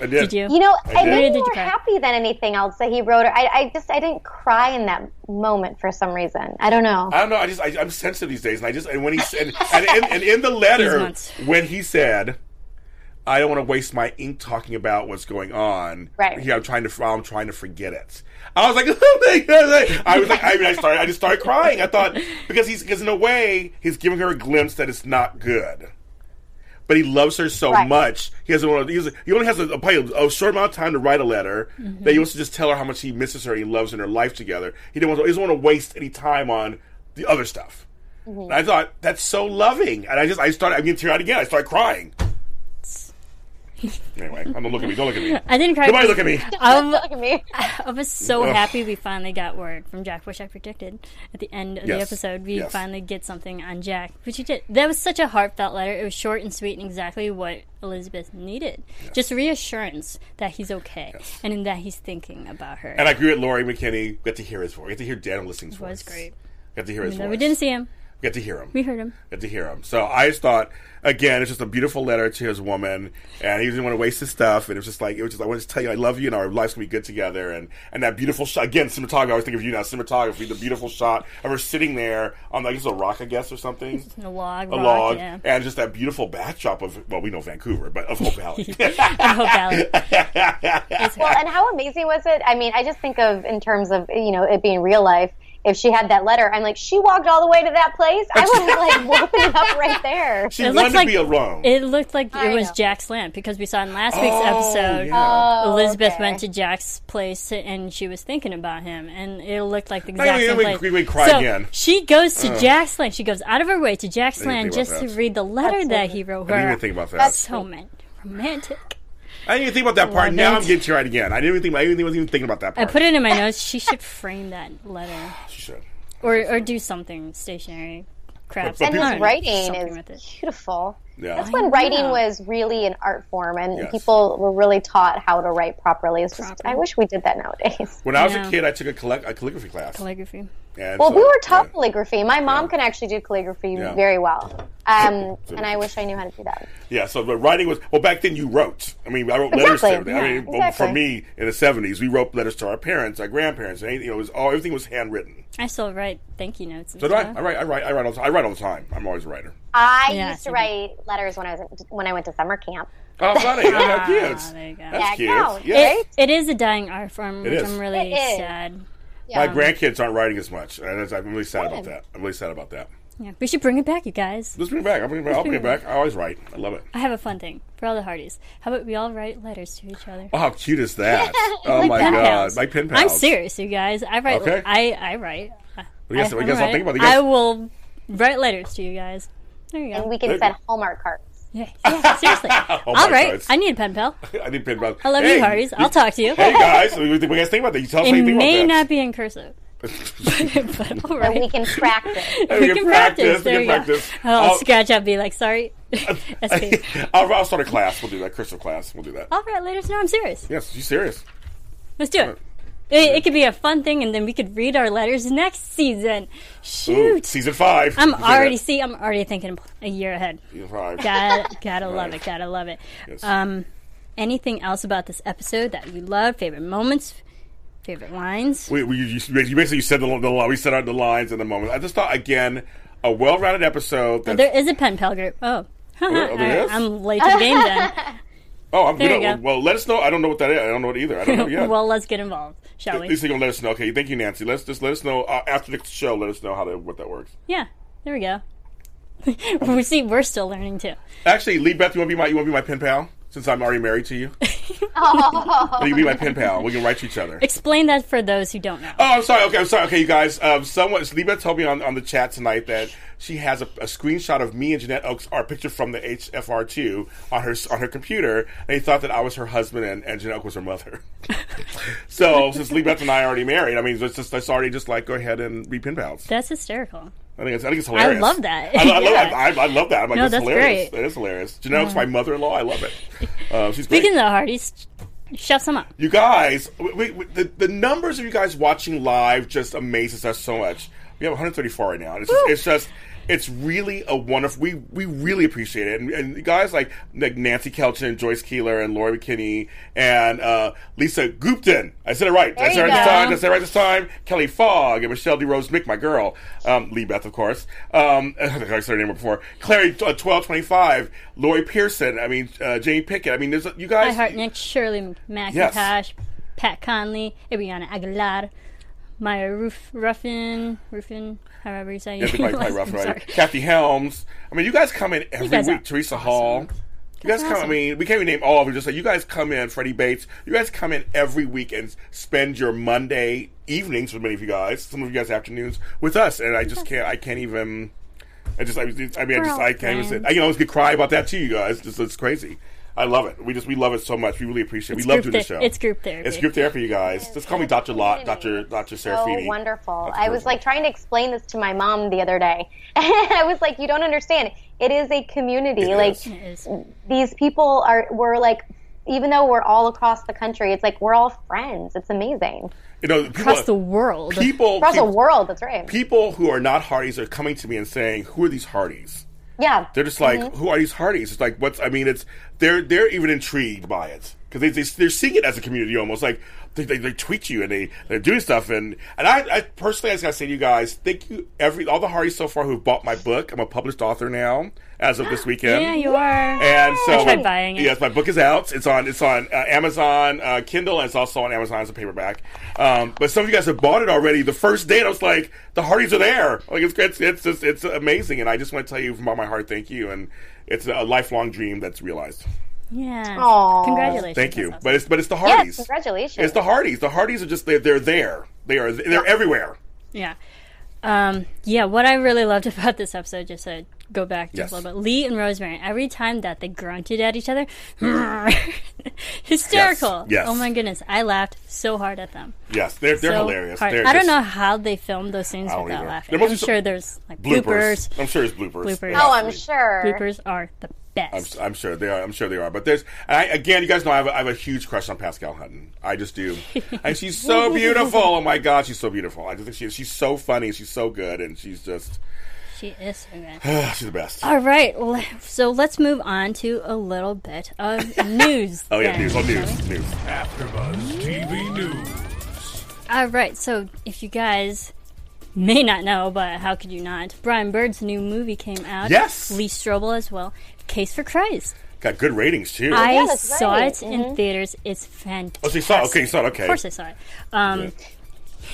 S3: I did.
S2: Did you?
S4: You know, I,
S3: did.
S4: made
S2: Did you
S4: more happy than anything else that he wrote. I, I just, I didn't cry in that moment for some reason. I don't know.
S3: I don't know. I just I, I'm sensitive these days, and I just and when he said *laughs* and, and, and in the letter when he said, "I don't want to waste my ink talking about what's going on,"
S4: Right.
S3: Here I'm trying to I'm trying to forget it. I was like, *laughs* my God. I was like, I mean, I started, I just started crying. I thought because he's because in a way he's giving her a glimpse that it's not good. But he loves her so
S4: Right.
S3: much. He doesn't want to. He only has a, a, a short amount of time to write a letter. Mm-hmm. That he wants to just tell her how much he misses her. He loves in their life together. He didn't want. To, he doesn't want to waste any time on the other stuff. Mm-hmm. And I thought that's so loving. And I just I started. I'm getting teary eyed again. I started crying. *laughs* anyway, I'm don't look at me. Don't look at me.
S2: I didn't cry.
S3: Nobody
S2: because
S3: look at me.
S2: I,
S4: Look at me. *laughs*
S2: I was so
S3: Ugh.
S2: happy we finally got word from Jack, which I predicted at the end of the episode. We
S3: Yes.
S2: finally get something on Jack, which he did. That was such a heartfelt letter. It was short and sweet and exactly what Elizabeth needed. Just reassurance that he's okay and in that he's thinking about her.
S3: And I agree with Laurie McKinney. Got to hear his voice. Got to hear Dan Lissing's
S2: it
S3: voice.
S2: was great.
S3: Got to hear his
S2: Even though
S3: voice.
S2: we didn't see him.
S3: Got to hear him.
S2: We heard him.
S3: Got to hear him. So I just thought, again, it's just a beautiful letter to his woman, and he didn't want to waste his stuff. And it was just like, it was just, I want to tell you, I love you, and our life's gonna be good together. And and that beautiful shot again, cinematography. I always think of you now, cinematography. The beautiful shot of her sitting there on, like guess, a rock, I guess, or something.
S2: A log,
S3: A
S2: rock,
S3: log,
S2: yeah.
S3: and just that beautiful backdrop of well, we know Vancouver, but of Hope Valley. *laughs*
S2: I hope Valley. *laughs*
S4: Well, and how amazing was it? I mean, I just think of in terms of you know it being real life. If she had that letter, I'm like, she walked all the way to that place. I would have like *laughs* woken it up right there.
S3: she
S2: It
S3: wanted
S2: looks
S3: to be alone.
S2: It looked like
S4: I
S2: it was
S4: know.
S2: Jack's land because we saw in last week's
S3: Oh,
S2: episode.
S3: yeah.
S4: Oh,
S2: Elizabeth
S4: okay.
S2: went to Jack's place and she was thinking about him, and it looked like oh, the
S3: No,
S2: exact
S3: we-
S2: same
S3: we-
S2: place.
S3: we- we cry
S2: so
S3: again.
S2: she goes to oh. Jack's land. She goes out of her way to Jack's
S3: didn't
S2: land
S3: think about
S2: just to read the letter
S4: That's
S2: that
S4: so
S2: he wrote her.
S3: I didn't
S2: her.
S3: even think about that.
S4: That's
S2: so romantic.
S3: I didn't even think about that part.
S2: Love
S3: Now
S2: it.
S3: I'm getting teary-eyed again. I didn't even think. I didn't even, wasn't even thinking about that part.
S2: I
S3: part.
S2: put it in my notes. She should frame that letter *sighs*
S3: She should.
S2: or or do something stationary. Crap.
S3: But
S4: and
S3: people-
S4: his writing
S2: something
S4: is
S2: with it.
S4: beautiful.
S3: Yeah.
S4: That's when writing was really an art form, and
S3: Yes.
S4: people were really taught how to write properly. It's just, I wish we did that nowadays.
S3: When I was
S2: Yeah.
S3: a kid, I took a, collect, a calligraphy class.
S2: Calligraphy.
S3: And
S4: Well,
S3: so-
S4: we were taught
S3: yeah.
S4: calligraphy. My mom can actually do calligraphy
S3: Yeah.
S4: very well, um, and I wish I knew how to do that.
S3: Yeah, so the writing was well back then. You wrote. I mean, I wrote letters to
S4: Exactly.
S3: everything. I
S4: Yeah,
S3: mean, well, for me in the seventies, we wrote letters to our parents, our grandparents. And, you know, it was all everything was handwritten.
S2: I still write thank you notes. And
S3: So do I. I write. I write. I write all. the- I write all the time. I'm always a writer.
S4: I
S2: Yeah,
S4: used to
S2: same.
S4: write letters when I was when I went to summer camp.
S3: Oh, funny. *laughs* yeah, cute.
S2: Ah, there you go.
S3: That's
S4: Yeah,
S3: cute.
S4: no,
S3: Yeah.
S2: It, it is a dying art form, which
S3: is.
S2: I'm really
S4: It is.
S2: sad.
S3: My grandkids aren't writing as much, and I'm really sad about that. I'm really sad about that.
S2: Yeah, we should bring it back, you guys.
S3: Let's bring it back. I'll bring it back. I'll bring it back. I always write. I love it.
S2: I have a fun thing for all the Hearties. How about we all write letters to each other?
S3: Oh, how cute is that? *laughs* oh my
S2: Pen
S3: god,
S2: pals.
S3: my pen pals.
S2: I'm serious, you guys. I write.
S3: Okay.
S2: I I write.
S3: What do you guys,
S2: I,
S3: what do you guys
S2: I'm
S3: all think about it?
S2: right. I will write letters to you guys. There you go.
S4: And we can
S3: There
S4: send. Hallmark cards.
S2: yeah, yeah, seriously. *laughs*
S3: Oh my
S2: all right.
S3: cards.
S2: I need a pen pal. *laughs*
S3: I need a pen pal.
S2: I love
S3: Hey,
S2: you, Hearties. I'll talk to you.
S3: Hey guys, what do you guys think about that? You tell us
S2: it
S3: what you think
S2: may
S3: about
S2: not be in cursive, but all
S4: And
S2: right. *laughs*
S4: we can practice.
S3: that.
S2: we can practice.
S3: We
S2: There
S3: can
S2: you go.
S3: practice.
S2: I'll
S3: I'll-
S2: scratch up, be like, sorry. *laughs* *laughs*
S3: I'll, I'll start a class. We'll do that. Crystal class. We'll do that.
S2: I'll write letters. No, I'm serious.
S3: Yes, you serious?
S2: Let's do it. It, it could be a fun thing, and then we could read our letters next season.
S3: Ooh,
S2: Shoot,
S3: season five.
S2: I'm already
S3: that.
S2: see. I'm already thinking a year ahead.
S3: Season five.
S2: Gotta gotta love it. Gotta love it.
S3: Yes.
S2: Um, anything else about this episode that you love? Favorite moments? Favorite lines?
S3: we, we, you, you basically you said the, the we set out the lines in the moment. I just thought again a well-rounded episode. That's,
S2: There is a pen pal group. Oh. *laughs*
S3: oh, there is?
S2: I'm late to the game then. *laughs*
S3: oh, I'm
S2: there
S3: good.
S2: go.
S3: Well, let us know. I don't know what that is. I don't know it either. I don't know yet. *laughs*
S2: well, let's get involved, shall
S3: At
S2: we?
S3: least they're gonna let us know. Okay, thank you, Nancy. Let's just let us know uh, after the show. Let us know how to, what that works.
S2: Yeah, there we go. we see, we're still learning too.
S3: Actually, Lee Beth, you want to be my you want to be my pen pal since I'm already married to you.
S4: Oh, *laughs*
S3: you be my pen pal. We can write to each other.
S2: Explain that for those who don't know.
S3: Oh, I'm sorry. Okay, I'm sorry. Okay, you guys. Um, someone, Lisa told me on, on the chat tonight that she has a, a screenshot of me and Janette Oke, our picture from the HFR2 on her on her computer. And they thought that I was her husband and, and Janette Oke was her mother. *laughs* so since Lee Beth and I are already married, I mean, it's just it's already just like go ahead and be pen pals.
S2: That's hysterical.
S3: I think it's I think it's hilarious.
S2: love that.
S3: I, I, love,
S2: Yeah.
S3: I, *laughs* I, I love that. I'm like,
S2: No,
S3: that's,
S2: that's
S3: hilarious.
S2: great.
S3: That is hilarious. Janette Oke, my mother-in-law. I love it. *laughs* Uh, she's great.
S2: Speaking of the Hearties, shove some up.
S3: You guys, we, we, the, the numbers of you guys watching live just amazes us so much. We have 134 right now. It's just, it's just, it's really a wonderful. We we really appreciate it, and, and guys like like Nancy Kelchin, and Joyce Keeler, and Lori McKinney, and uh, Lisa Gupton. I said it right. I said it right this time. I said it right this time. Kelly Fogg and Michelle DeRose Mick, my girl. Um, Lee Beth, of course. Um, *laughs* I said her name before. Clary, uh, 1225. Lori Pearson. I mean, uh, Jane Pickett. I mean, there's you guys.
S2: I Heart Nick, Shirley McIntosh, Pat Conley, Ariana Aguilar, Maya Roof, Ruffin, Ruffin, however you say
S3: probably, probably rough, right? Kathy Helms. I mean, you guys come in every week.
S2: are
S3: Teresa
S2: awesome.
S3: Hall. You guys come. I mean, we can't even name all of them. Just like you guys come in. Freddie Bates. You guys come in every week and spend your Monday evenings for many of you guys. Some of you guys afternoons with us, and I just can't. I can't even. I just. I, I mean, I just. I can't even. Say, I can always get cry about that too. You guys. Just it's crazy. I love it. We just we love it so much. We really appreciate. it.
S2: It's
S3: we love doing the show.
S2: it's group therapy.
S3: It's group therapy, you guys. Just call me Dr. Lot, Dr. Dr.
S4: so
S3: Serafini.
S4: wonderful.
S3: That's
S4: I was like trying to explain this to my mom the other day. *laughs* I was like, you don't understand. It is a community.
S3: It
S4: like
S3: is.
S4: These people are we're like even though we're all across the country, it's like we're all friends. It's amazing.
S3: You know, people,
S2: Across the world.
S3: people,
S4: Across the world, that's right.
S3: people who are not Hearties are coming to me and saying, "Who are these Hearties?"
S4: Yeah.
S3: They're just like,
S4: Mm-hmm.
S3: "Who are these Hearties?" It's like, "What's?" I mean, it's they're they're even intrigued by it because they, they they're seeing it as a community almost like they, they, they tweet you and they they're doing stuff and and I, I personally I just gotta say to you guys, thank you every all the Hearties so far who've bought my book. I'm a published author now as of this *gasps* weekend.
S2: yeah, you are.
S3: And so,
S2: I tried buying it.
S3: Yes, my book is out. It's on. It's on uh, Amazon uh, Kindle, and it's also on Amazon as a paperback. Um, but some of you guys have bought it already. The first day, and I was like, the Hearties are there. Like it's it's it's just, it's amazing, and I just want to tell you from all my heart, thank you. And it's a lifelong dream that's realized.
S2: Yeah.
S4: Aw.
S2: Congratulations.
S3: Thank you.
S2: That's
S3: But it's but it's the
S4: Hearties.
S3: Yes,
S4: congratulations.
S3: It's the Hearties. The Hearties are just they're, they're there. They are they're everywhere.
S2: Yeah. Um, yeah, what I really loved about this episode, just to go back just
S3: Yes.
S2: a little bit, Lee and Rosemary, every time that they grunted at each other, *laughs* hysterical.
S3: Yes, yes.
S2: Oh my goodness, I laughed so hard at them.
S3: Yes, they're they're
S2: So
S3: hilarious. They're
S2: I don't know how they filmed those scenes without
S3: either.
S2: laughing. I'm
S3: be
S2: sure there's like
S3: bloopers.
S2: bloopers.
S3: I'm sure it's bloopers.
S2: Bloopers.
S4: Oh, I'm sure.
S2: Bloopers are the best.
S3: I'm, I'm sure they are. I'm sure they are. But there's, and I, again, you guys know I have, a, I have a huge crush on Pascale Hutton. I just do, and she's so *laughs* beautiful. Oh my god, she's so beautiful. I just think she, she's so funny. She's so good, and she's just,
S2: she is so good. *sighs*
S3: she's the best.
S2: All right, le- so let's move on to a little bit of *laughs* news.
S3: Oh yeah,
S2: then,
S3: news. Oh
S2: shall we?
S3: news. News.
S1: AfterBuzz TV News.
S2: All right, so if you guys may not know, but how could you not? Brian Bird's new movie came out.
S3: Yes.
S2: Lee Strobel as well. Case for Christ.
S3: Got good ratings too.
S2: I
S4: that's
S2: saw
S4: right.
S2: it in theaters. It's fantastic.
S3: Oh, so you saw it. Okay, you saw it. Okay.
S2: Of course, I saw it. Um,
S3: Yeah.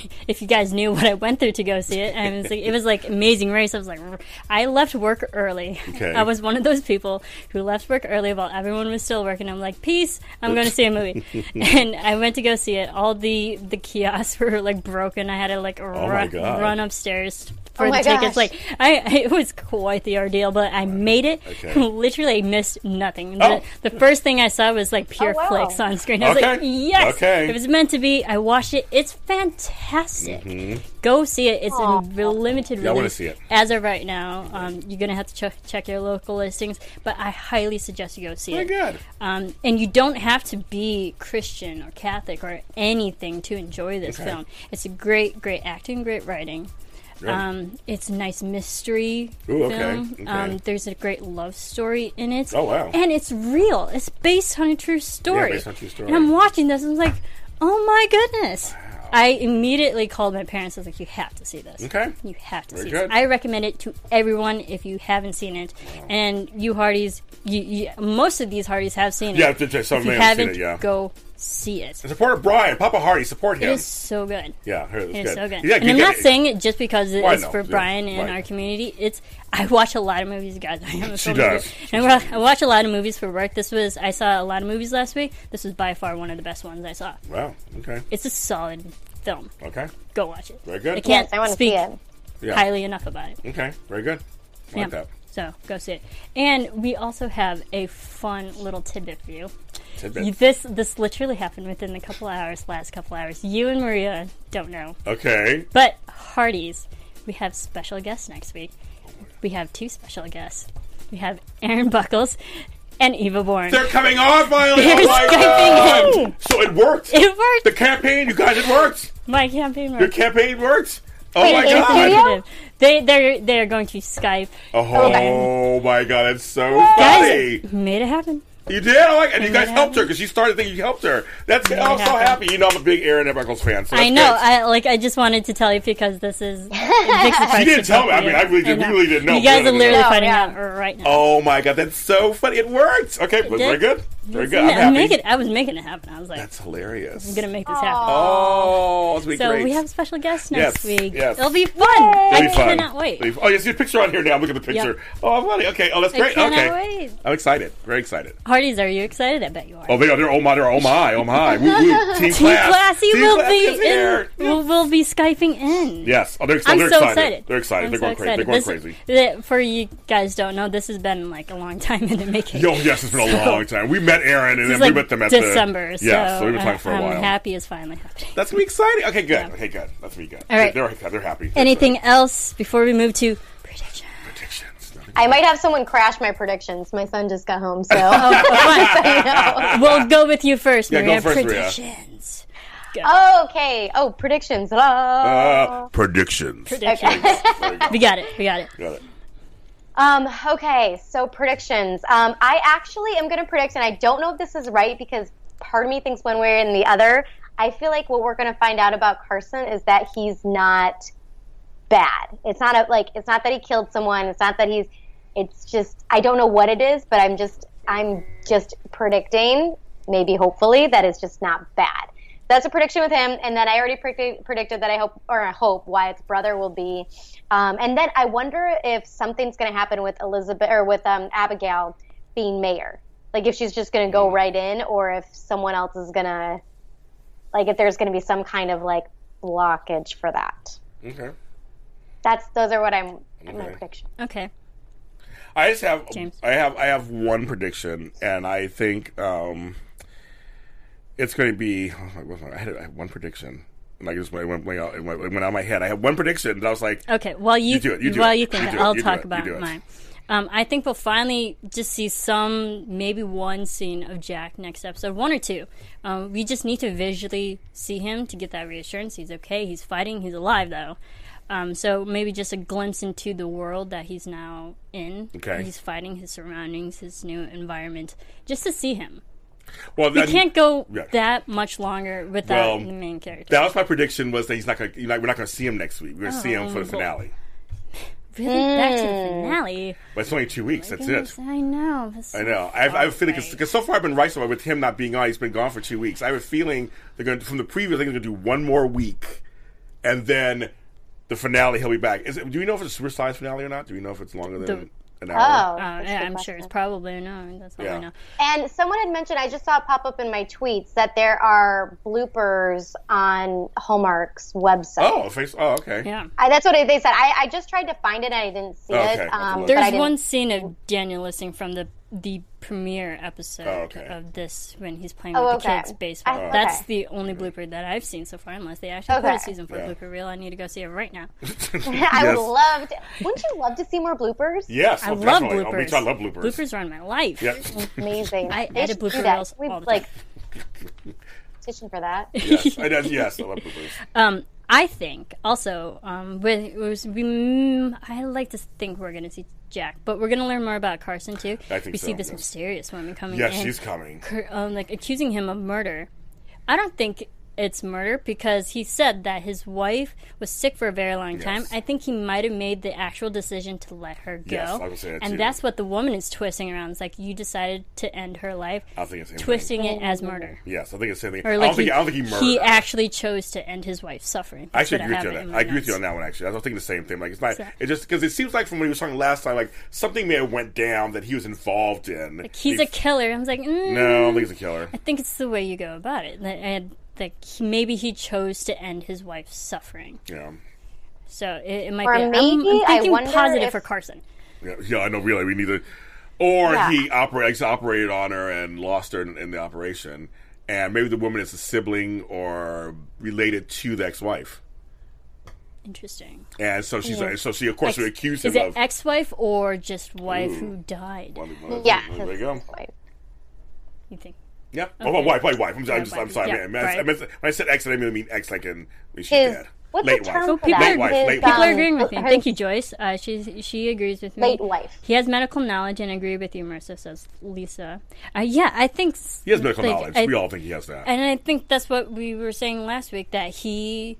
S3: *laughs*
S2: if you guys knew what I went through to go see it, I was like, it was like Amazing Race. I was like, I left work early.
S3: Okay.
S2: I was one of those people who left work early while everyone was still working. I'm like, peace. I'm going to see a movie, *laughs* and I went to go see it. All the the kiosks *laughs* were like broken. I had to like
S3: Oh
S2: run, run upstairs. For
S4: Oh
S2: the
S4: my
S2: tickets,
S4: gosh.
S2: like I, *laughs* it was quite the ordeal, but I made it.
S3: Okay. *laughs*
S2: Literally, I missed nothing.
S3: Oh.
S2: The, the first thing I saw was like pure
S4: Oh, wow.
S2: Flix on screen. I was like, yes,
S3: Okay.
S2: it was meant to be. I watched it. It's fantastic. Go see it. It's in real limited
S3: Mm-hmm. Yeah, I wanna see it.
S2: as of right now. Um, you're gonna have to check check your local listings, but I highly suggest you go see
S3: Very
S2: it.
S3: good.
S2: Um, and you don't have to be Christian or Catholic or anything to enjoy this
S3: Okay.
S2: film. It's a great, great acting, great writing. Um, it's a nice mystery
S3: Ooh, okay,
S2: film.
S3: okay.
S2: Um, there's a great love story in it.
S3: Oh, wow.
S2: And it's real. It's based on a true story.
S3: based on a true story.
S2: And I'm watching this and I'm like, oh my goodness. I immediately called my parents. I was like, "You have to see this.
S3: Okay.
S2: You have to
S3: Very
S2: see
S3: good.
S2: this." I recommend it to everyone if you haven't seen it. And you Hearties, you, you most of these Hearties have seen it.
S3: Yeah, some
S2: if you
S3: may have seen
S2: haven't,
S3: it, yeah.
S2: go see it.
S3: Support Brian, Papa Hearty. Support him.
S2: is so good.
S3: Yeah, her- it's
S2: It's
S3: good.
S2: so good.
S3: Yeah,
S2: and I'm not
S3: it.
S2: saying it just because
S3: Well, I
S2: it's for
S3: yeah,
S2: Brian and
S3: right.
S2: our community. It's I watch a lot of movies, guys. *laughs* I am a
S3: She does.
S2: And I I watch a lot of movies for work. This was I saw a lot of movies last week. This was by far one of the best ones I saw.
S3: Wow. Okay.
S2: It's a solid film.
S3: Okay.
S2: Go watch it.
S3: Very good.
S2: I can't
S4: Yes, I want to
S2: speak
S4: see it.
S3: Yeah.
S2: highly enough about it.
S3: Okay. Very good. I like
S2: Yeah.
S3: that.
S2: So go see it. And we also have a fun little tidbit for you.
S3: Tidbit.
S2: This this literally happened within the couple hours, last couple hours. You and Maria don't know.
S3: Okay.
S2: But Hearties, we have special guests next week. We have two special guests. We have Aren Buckley and Eva Bourne.
S3: They're coming on finally.
S2: They're
S3: oh my God. So it worked.
S2: it worked.
S3: the campaign, you guys, it worked.
S2: My campaign worked.
S3: Your campaign worked. Oh
S4: Wait,
S3: my god.
S2: They they're they're going to Skype.
S3: Oh my god, that's so
S2: Guys,
S3: funny.
S2: made it happen.
S3: You did, oh, I like, and you guys helped her because she started thinking you helped her. That's
S2: Made
S3: I'm so happy. You know, I'm a big Aren Buckley fan. So
S2: I know.
S3: good.
S2: I like. I just wanted to tell you because this is. *laughs* She
S3: didn't tell me. I mean, I really did- we really didn't know.
S2: You guys are literally
S4: didn't
S2: finding
S4: Yeah.
S2: out right now.
S3: Oh my god, that's so funny. It worked. Okay, but very good. Very good. I'm
S2: I'm
S3: happy.
S2: making. I was making it happen. I was like,
S3: That's hilarious.
S2: I'm gonna make this happen.
S3: Oh, be
S2: So
S3: great.
S2: we have a special guests next
S3: Yes,
S2: week.
S3: yes.
S2: It'll be fun.
S3: It'll
S2: I
S3: be fun.
S2: cannot wait.
S3: Oh, you see a picture on here now. Look at the picture. Oh, I'm funny. Okay. Oh, that's great.
S2: cannot
S3: okay.
S2: wait.
S3: I'm excited. Very excited.
S2: Hearties, are you excited? I bet you are.
S3: Oh, they are. They're oh my. They're oh my. Oh my. Woo, woo. *laughs* Team,
S2: Team
S3: class.
S2: Classy
S3: Team
S2: will
S3: Classy
S2: be in. Will, will be skyping in.
S3: Yes. Oh, they're, oh,
S2: I'm
S3: they're
S2: so
S3: excited.
S2: excited.
S3: They're excited.
S2: I'm
S3: they're
S2: so
S3: going crazy. They're going
S2: This-
S3: crazy.
S2: that- for you guys don't know, this has been like a long time in the making.
S3: Yo, yes, it's been a long time. We met Aren, and then
S2: is
S3: we met them at
S2: December.
S3: the yeah.
S2: so
S3: So we've been talking for a
S2: I'm
S3: while.
S2: happy is finally happening.
S3: That's gonna be exciting. Okay, good.
S2: Yeah.
S3: Okay, good. That's gonna be good.
S2: All right.
S3: They're, they're, happy.
S2: Anything else before we move to.
S4: I might have someone crash my predictions. My son just got home, so *laughs* *laughs*
S2: Fine. we'll go with you first,
S3: Yeah, go
S2: Maria.
S3: first, Maria.
S2: predictions.
S4: okay. Oh, predictions.
S3: Uh, predictions.
S2: Predictions.
S3: Very *laughs* good.
S2: we got it. We got it.
S3: Got it.
S4: Um, okay, so predictions. Um, I actually am going to predict, and I don't know if this is right because part of me thinks one way and the other. I feel like what we're going to find out about Carson is that he's not bad. It's not a, like it's not that he killed someone. It's not that he's. It's just I don't know what it is, but I'm just I'm just predicting, maybe hopefully that it's just not bad. That's a prediction with him, and then I already predicted, predicted that I hope or I hope Wyatt's brother will be. Um, and then I wonder if something's going to happen with Elizabeth or with um, Abigail being mayor. Like if she's just going to go right in, or if someone else is going to, like if there's going to be some kind of like blockage for that.
S3: Okay.
S4: That's those are what I'm my prediction.
S2: Okay.
S3: I just have
S2: James.
S3: I have I have one prediction, and I think um, it's going to be. oh, my- I had, I had one prediction, and I just went, went, went, out, it went, went out of my head. I had one prediction, and I was like,
S2: Okay. well you,
S3: You do it, you do
S2: while
S3: it,
S2: you think,
S3: you it,
S2: I'll talk
S3: it,
S2: about mine. Um, I think we'll finally just see some, maybe one scene of Jack next episode, one or two. Um, we just need to visually see him to get that reassurance. He's okay. He's fighting. He's alive though. Um, so maybe just a glimpse into the world that he's now in.
S3: Okay.
S2: He's fighting his surroundings, his new environment, just to see him.
S3: Well,
S2: We
S3: then-
S2: can't go
S3: yeah.
S2: that much longer without
S3: Well,
S2: the main character.
S3: That was my prediction. Was that he's not going? to We're not going to see him next week. We're going to see him for the
S2: Oh,
S3: finale.
S2: really, back to the finale.
S3: But it's only two weeks. That's it.
S2: I know.
S3: I know. I have, I have a feeling because so far I've been right so far with him not being on. He's been gone for two weeks. I have a feeling they're going to, from the previous. Thing they're going to do one more week, and then the finale. He'll be back. Is it, do we know if it's a super size finale or not? Do we know if it's longer than
S2: The-
S3: an
S4: Oh,
S3: hour?
S2: Uh,
S4: that's
S2: yeah, I'm sure it's probably no. That's all
S3: Yeah.
S2: I know.
S4: And someone had mentioned, I just saw it pop up in my tweets, that there are bloopers on Hallmark's website.
S3: Oh, face. Oh, okay.
S2: Yeah.
S4: I, that's what they said. I, I just tried to find it and I didn't see
S3: Okay,
S4: it.
S3: I'll have to
S4: Um,
S3: look.
S4: but I
S2: There's one scene of Daniel Lissing from the the premiere episode
S3: Oh, okay.
S2: of this when he's playing
S4: Oh,
S2: with the
S4: okay.
S2: kids baseball.
S4: I-
S2: That's
S4: okay.
S2: the only blooper that I've seen so far, unless they actually put a season four
S3: Yeah.
S2: blooper reel. I need to go see it right now. *laughs* *laughs*
S4: I
S3: Yes.
S4: would love to. Wouldn't you love to see more bloopers?
S3: Yes,
S2: I
S3: oh,
S2: love
S3: definitely.
S2: bloopers.
S3: Oh, me too. I love bloopers.
S2: Bloopers are in my life.
S3: Yep.
S4: Amazing. *laughs*
S2: I
S4: They
S2: edit
S4: should
S2: blooper reels
S4: We
S2: all the
S4: like petition for that.
S3: yes, I, does- yes, I love bloopers.
S2: Um, I think also um, with it was we, mm, I like to think we're going to see Jack, but we're going to learn more about Carson too.
S3: I think
S2: we
S3: so,
S2: see this
S3: yes.
S2: mysterious woman coming.
S3: Yes,
S2: in.
S3: she's coming.
S2: cur- um, like accusing him of murder. I don't think it's murder because he said that his wife was sick for a very long time.
S3: Yes.
S2: I think he might have made the actual decision to let her go.
S3: Yes, I would say that
S2: and
S3: too.
S2: that's what the woman is twisting around. It's like you decided to end her life,
S3: I think it's the
S2: twisting
S3: thing.
S2: it as murder.
S3: Yes, I think it's the same thing.
S2: Or
S3: I
S2: like
S3: don't think. I don't think he murdered.
S2: he
S3: her.
S2: actually chose to end his wife's suffering.
S3: I
S2: That's
S3: actually agree with you on that. I agree with you on that one. Actually, I was thinking the same thing. Like it's not.
S2: So-
S3: It just because it seems like from when he was talking last time, like something may have went down that he was involved in.
S2: Like, he's a killer. I was like, mm,
S3: no, I don't think he's a killer.
S2: I think it's the way you go about it. That- And like he, maybe he chose to end his wife's suffering.
S3: Yeah,
S2: So it, it might
S4: Or
S2: be. I'm-
S4: maybe,
S2: I'm, thinking
S4: wonder
S2: positive
S4: if-
S2: for Carson.
S3: yeah, yeah. I know. Really, we need to. Or
S4: Yeah.
S3: he operated, operated on her and lost her in, in the operation, and maybe the woman is a sibling or related to the ex-wife,
S2: Interesting.
S3: and so she's like so she of course would accuse him
S2: Is it
S3: of.
S2: ex-wife or just wife who died?
S3: Well, well,
S4: Yeah.
S3: there you go.
S4: wife.
S2: You think?
S3: Yeah. Oh, well, wife, wife, wife. I'm, I'm, just, I'm
S2: wife.
S3: sorry.
S2: Yeah,
S3: man. I, meant- I
S2: right.
S3: meant- when I said ex, I didn't mean ex like in when she's
S4: His
S3: dead.
S4: what's
S3: late
S4: the
S3: wife.
S4: term for
S2: people
S4: that?
S2: are-
S3: wife,
S4: His,
S3: late
S2: People
S3: wife.
S2: are
S4: um,
S2: agreeing with me.
S4: her-
S2: Thank you, Joyce. Uh, she she agrees with me.
S4: Late wife.
S2: He has medical knowledge and agree with you, Marissa says Lisa. Uh, yeah, I think s-
S3: He has medical
S2: like,
S3: knowledge.
S2: I-
S3: we all think he has that.
S2: And I think that's what we were saying last week that he,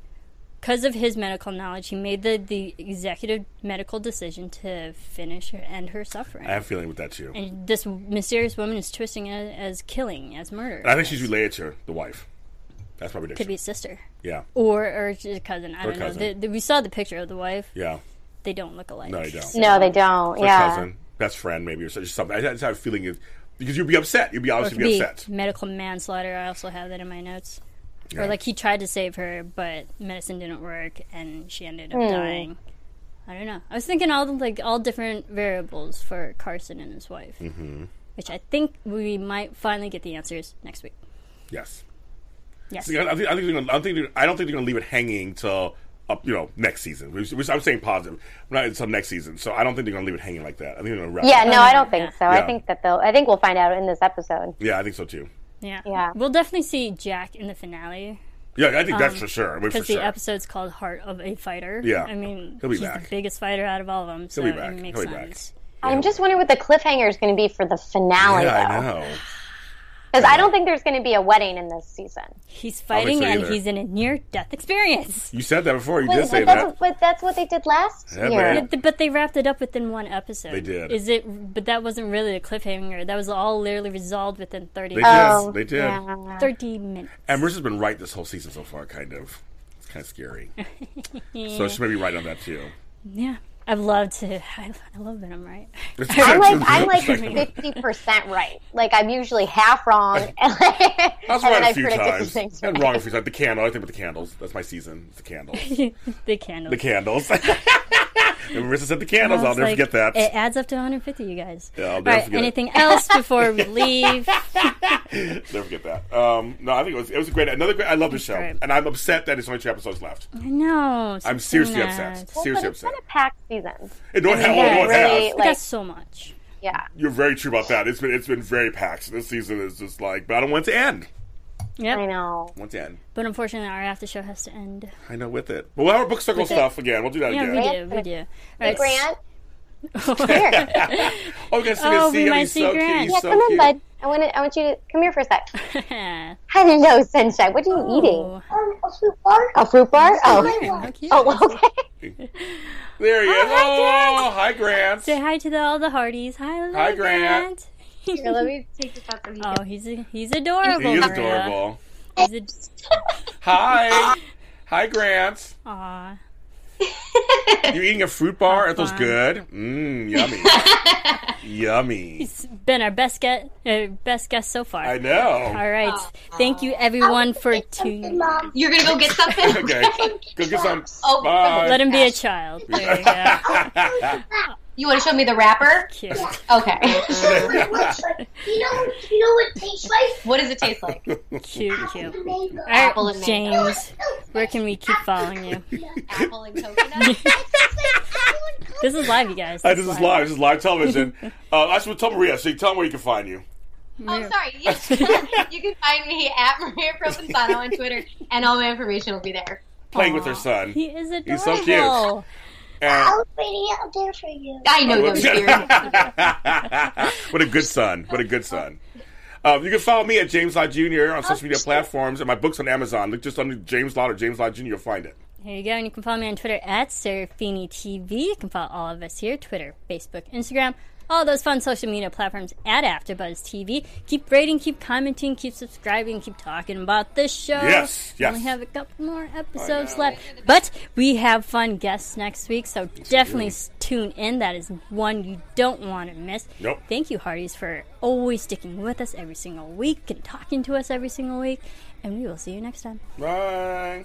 S2: because of his medical knowledge, he made the, the executive medical decision to finish her, end her suffering.
S3: I have a feeling with that too.
S2: and this mysterious woman is twisting it as killing, as murder.
S3: I think she's related to the wife. That's probably.
S2: Could be a sister.
S3: Yeah.
S2: Or, or just a cousin. I
S3: Or
S2: don't
S3: cousin.
S2: know. The, the, we saw the picture of the wife.
S3: Yeah.
S2: They don't look alike.
S3: No, they don't.
S4: No, they don't.
S3: Her
S4: yeah.
S3: cousin, best friend, maybe, or just something. I just have a feeling is because you'd be upset. You'd be obviously
S2: could
S3: be
S2: be
S3: upset.
S2: medical manslaughter. I also have that in my notes.
S3: Yeah.
S2: Or like he tried to save her, but medicine didn't work, and she ended up dying. I don't know. I was thinking all the, like all different variables for Carson and his wife, mm-hmm. which I think we might finally get the answers next week.
S3: Yes.
S2: Yes.
S3: See, I, I think, I, think gonna, I, think I don't think they're going to leave it hanging till up, you know, next season. Which, which I'm saying positive, not until next season. So I don't think they're going to leave it hanging like that. I think they're going to wrap.
S4: Yeah,
S3: it.
S4: no, I don't think
S2: Yeah.
S4: so. I think that they'll. I think we'll find out in this episode.
S3: Yeah, I think so too.
S2: Yeah.
S4: Yeah.
S2: We'll definitely see Jack in the finale
S3: Yeah, I think that's for sure. I mean, for
S2: because
S3: sure.
S2: Um, the episode's called Heart of a Fighter.
S3: Yeah.
S2: I mean,
S3: He'll be
S2: he's
S3: back.
S2: the biggest fighter out of all of them, so
S3: be back.
S2: it makes
S3: He'll be back.
S2: sense.
S4: I'm just wondering what the cliffhanger is going to be for the finale,
S3: yeah, I know.
S4: Because I don't think there's going to be a wedding in this season.
S2: He's fighting,
S3: so
S2: and
S3: either.
S2: he's in a near-death experience.
S3: You said that before. You
S4: But,
S3: did say
S4: but, that's,
S3: that.
S4: but that's what they did last
S3: Yeah,
S4: year.
S3: man.
S2: But- But they wrapped it up within one episode.
S3: They did.
S2: Is it? But that wasn't really a cliffhanger. That was all literally resolved within 30,
S3: They did.
S4: Oh,
S3: they did.
S4: yeah.
S2: 30 minutes.
S3: And Marissa's been right this whole season so far, kind of. It's kind of scary. *laughs* So she may be right on that too.
S2: Yeah. I've loved to. I, *laughs* I love that I'm right.
S4: I'm *laughs* like I'm like fifty percent right. Like I'm usually half wrong, *laughs* and,
S3: I was
S4: then
S3: right
S4: I
S3: a few
S4: predicted
S3: times.
S4: things
S3: And wrong a few times. The candle. I think with the candles. That's my season. It's the candles.
S2: the candles.
S3: the candles. and Marissa set the candles.
S2: Well,
S3: I'll
S2: it's
S3: never
S2: like-
S3: forget that.
S2: It adds up to 150, you guys.
S3: Yeah, I'll never
S2: right,
S3: forget it.
S2: anything else before we leave?
S3: never forget that. Um, no, I think it was it was a great another great. I love the show,
S2: great.
S3: and I'm upset that it's only two episodes left.
S2: I know.
S3: I'm seriously
S2: saying
S3: upset.
S4: Well,
S3: Seriously
S4: but it's
S3: upset.
S4: been a packed season.
S3: It don't have.
S4: yeah,
S3: it
S4: really,
S3: have.
S4: Like-
S2: got so much.
S4: Yeah.
S3: You're very true about that. It's been it's been very packed. This season is just like, but I don't want it to end.
S2: Yep.
S4: I know.
S3: I want to end.
S2: But unfortunately, our after show has to end.
S3: I know with it. But we'll have our book circle
S2: With it.
S3: stuff again. We'll do that
S2: Yeah,
S3: again.
S2: we do. We do. All
S4: Hey,
S2: right.
S4: Grant. *laughs* Here. *laughs*
S3: Oh, guys,
S2: Oh,
S3: you can
S2: we
S3: see him.
S2: might see
S3: so
S2: Grant.
S3: cute.
S4: Yeah,
S3: so
S4: come in,
S3: cute.
S4: bud. I want to. I want you to come here for a sec. *laughs*
S2: Oh,
S4: Hello, sunshine. What are you oh. eating?
S5: Um, a fruit bar.
S4: A fruit bar? Oh.
S2: how.
S4: Oh, okay. *laughs*
S3: There he is.
S2: hi,
S3: Oh, hi, Grant.
S2: Say hi to the, all the Hearties. Hi, little
S3: Hi, Grant.
S4: Here, let me *laughs* take this out so he
S2: Oh, he's a, he's adorable.
S3: He is
S2: Maria.
S3: adorable.
S2: He's a,
S3: Hi. Hi, Grant.
S2: aw.
S3: You eating a fruit bar? Are those good? Mmm, *laughs* yummy. yummy.
S2: He's been our best guest, uh, best guest so far.
S3: I know.
S2: All right. Thank you, everyone, for tuning.
S5: Mom.
S4: You're gonna go get something? *laughs*
S3: Okay. Go get some.
S4: Oh,
S3: Bye.
S2: Let him be a child. *laughs* There you go.
S4: You want to show me the wrapper?
S2: Cute.
S4: Okay.
S5: you know, you know what it tastes like?
S4: what does it taste like?
S2: Cute, cute.
S5: Mango.
S4: Apple and mango.
S2: James, where can we keep following you? *laughs*
S4: Apple and coconut. *laughs*
S2: This is live, you guys.
S3: Hi, this is live. This is live television. *laughs* Uh, I should tell Maria. So you tell them where you can find you.
S4: Oh, sorry. Yes. you can find me at Maria Provenzano on Twitter, and all my information will be there.
S3: Playing with her son.
S2: He is adorable.
S3: He's so cute. And
S5: I'll wait out there for you.
S4: I know those dear.
S3: what a good son. What a good son. Um, you can follow me at James Law Jr. on social media platforms and my books on Amazon. Look just under James Law or James Law Jr. You'll find it.
S2: Here you go. And you can follow me on Twitter at Serafini TV. You can follow all of us here Twitter, Facebook, Instagram, all those fun social media platforms at AfterBuzz TV. Keep rating, keep commenting, keep subscribing, keep talking about this show.
S3: Yes, yes.
S2: We only have a couple more episodes left. But we have fun guests next week, so definitely tune in. That is one you don't want to miss.
S3: Nope.
S2: Thank you, Hearties, for always sticking with us every single week and talking to us every single week. And we will see you next time.
S3: Bye.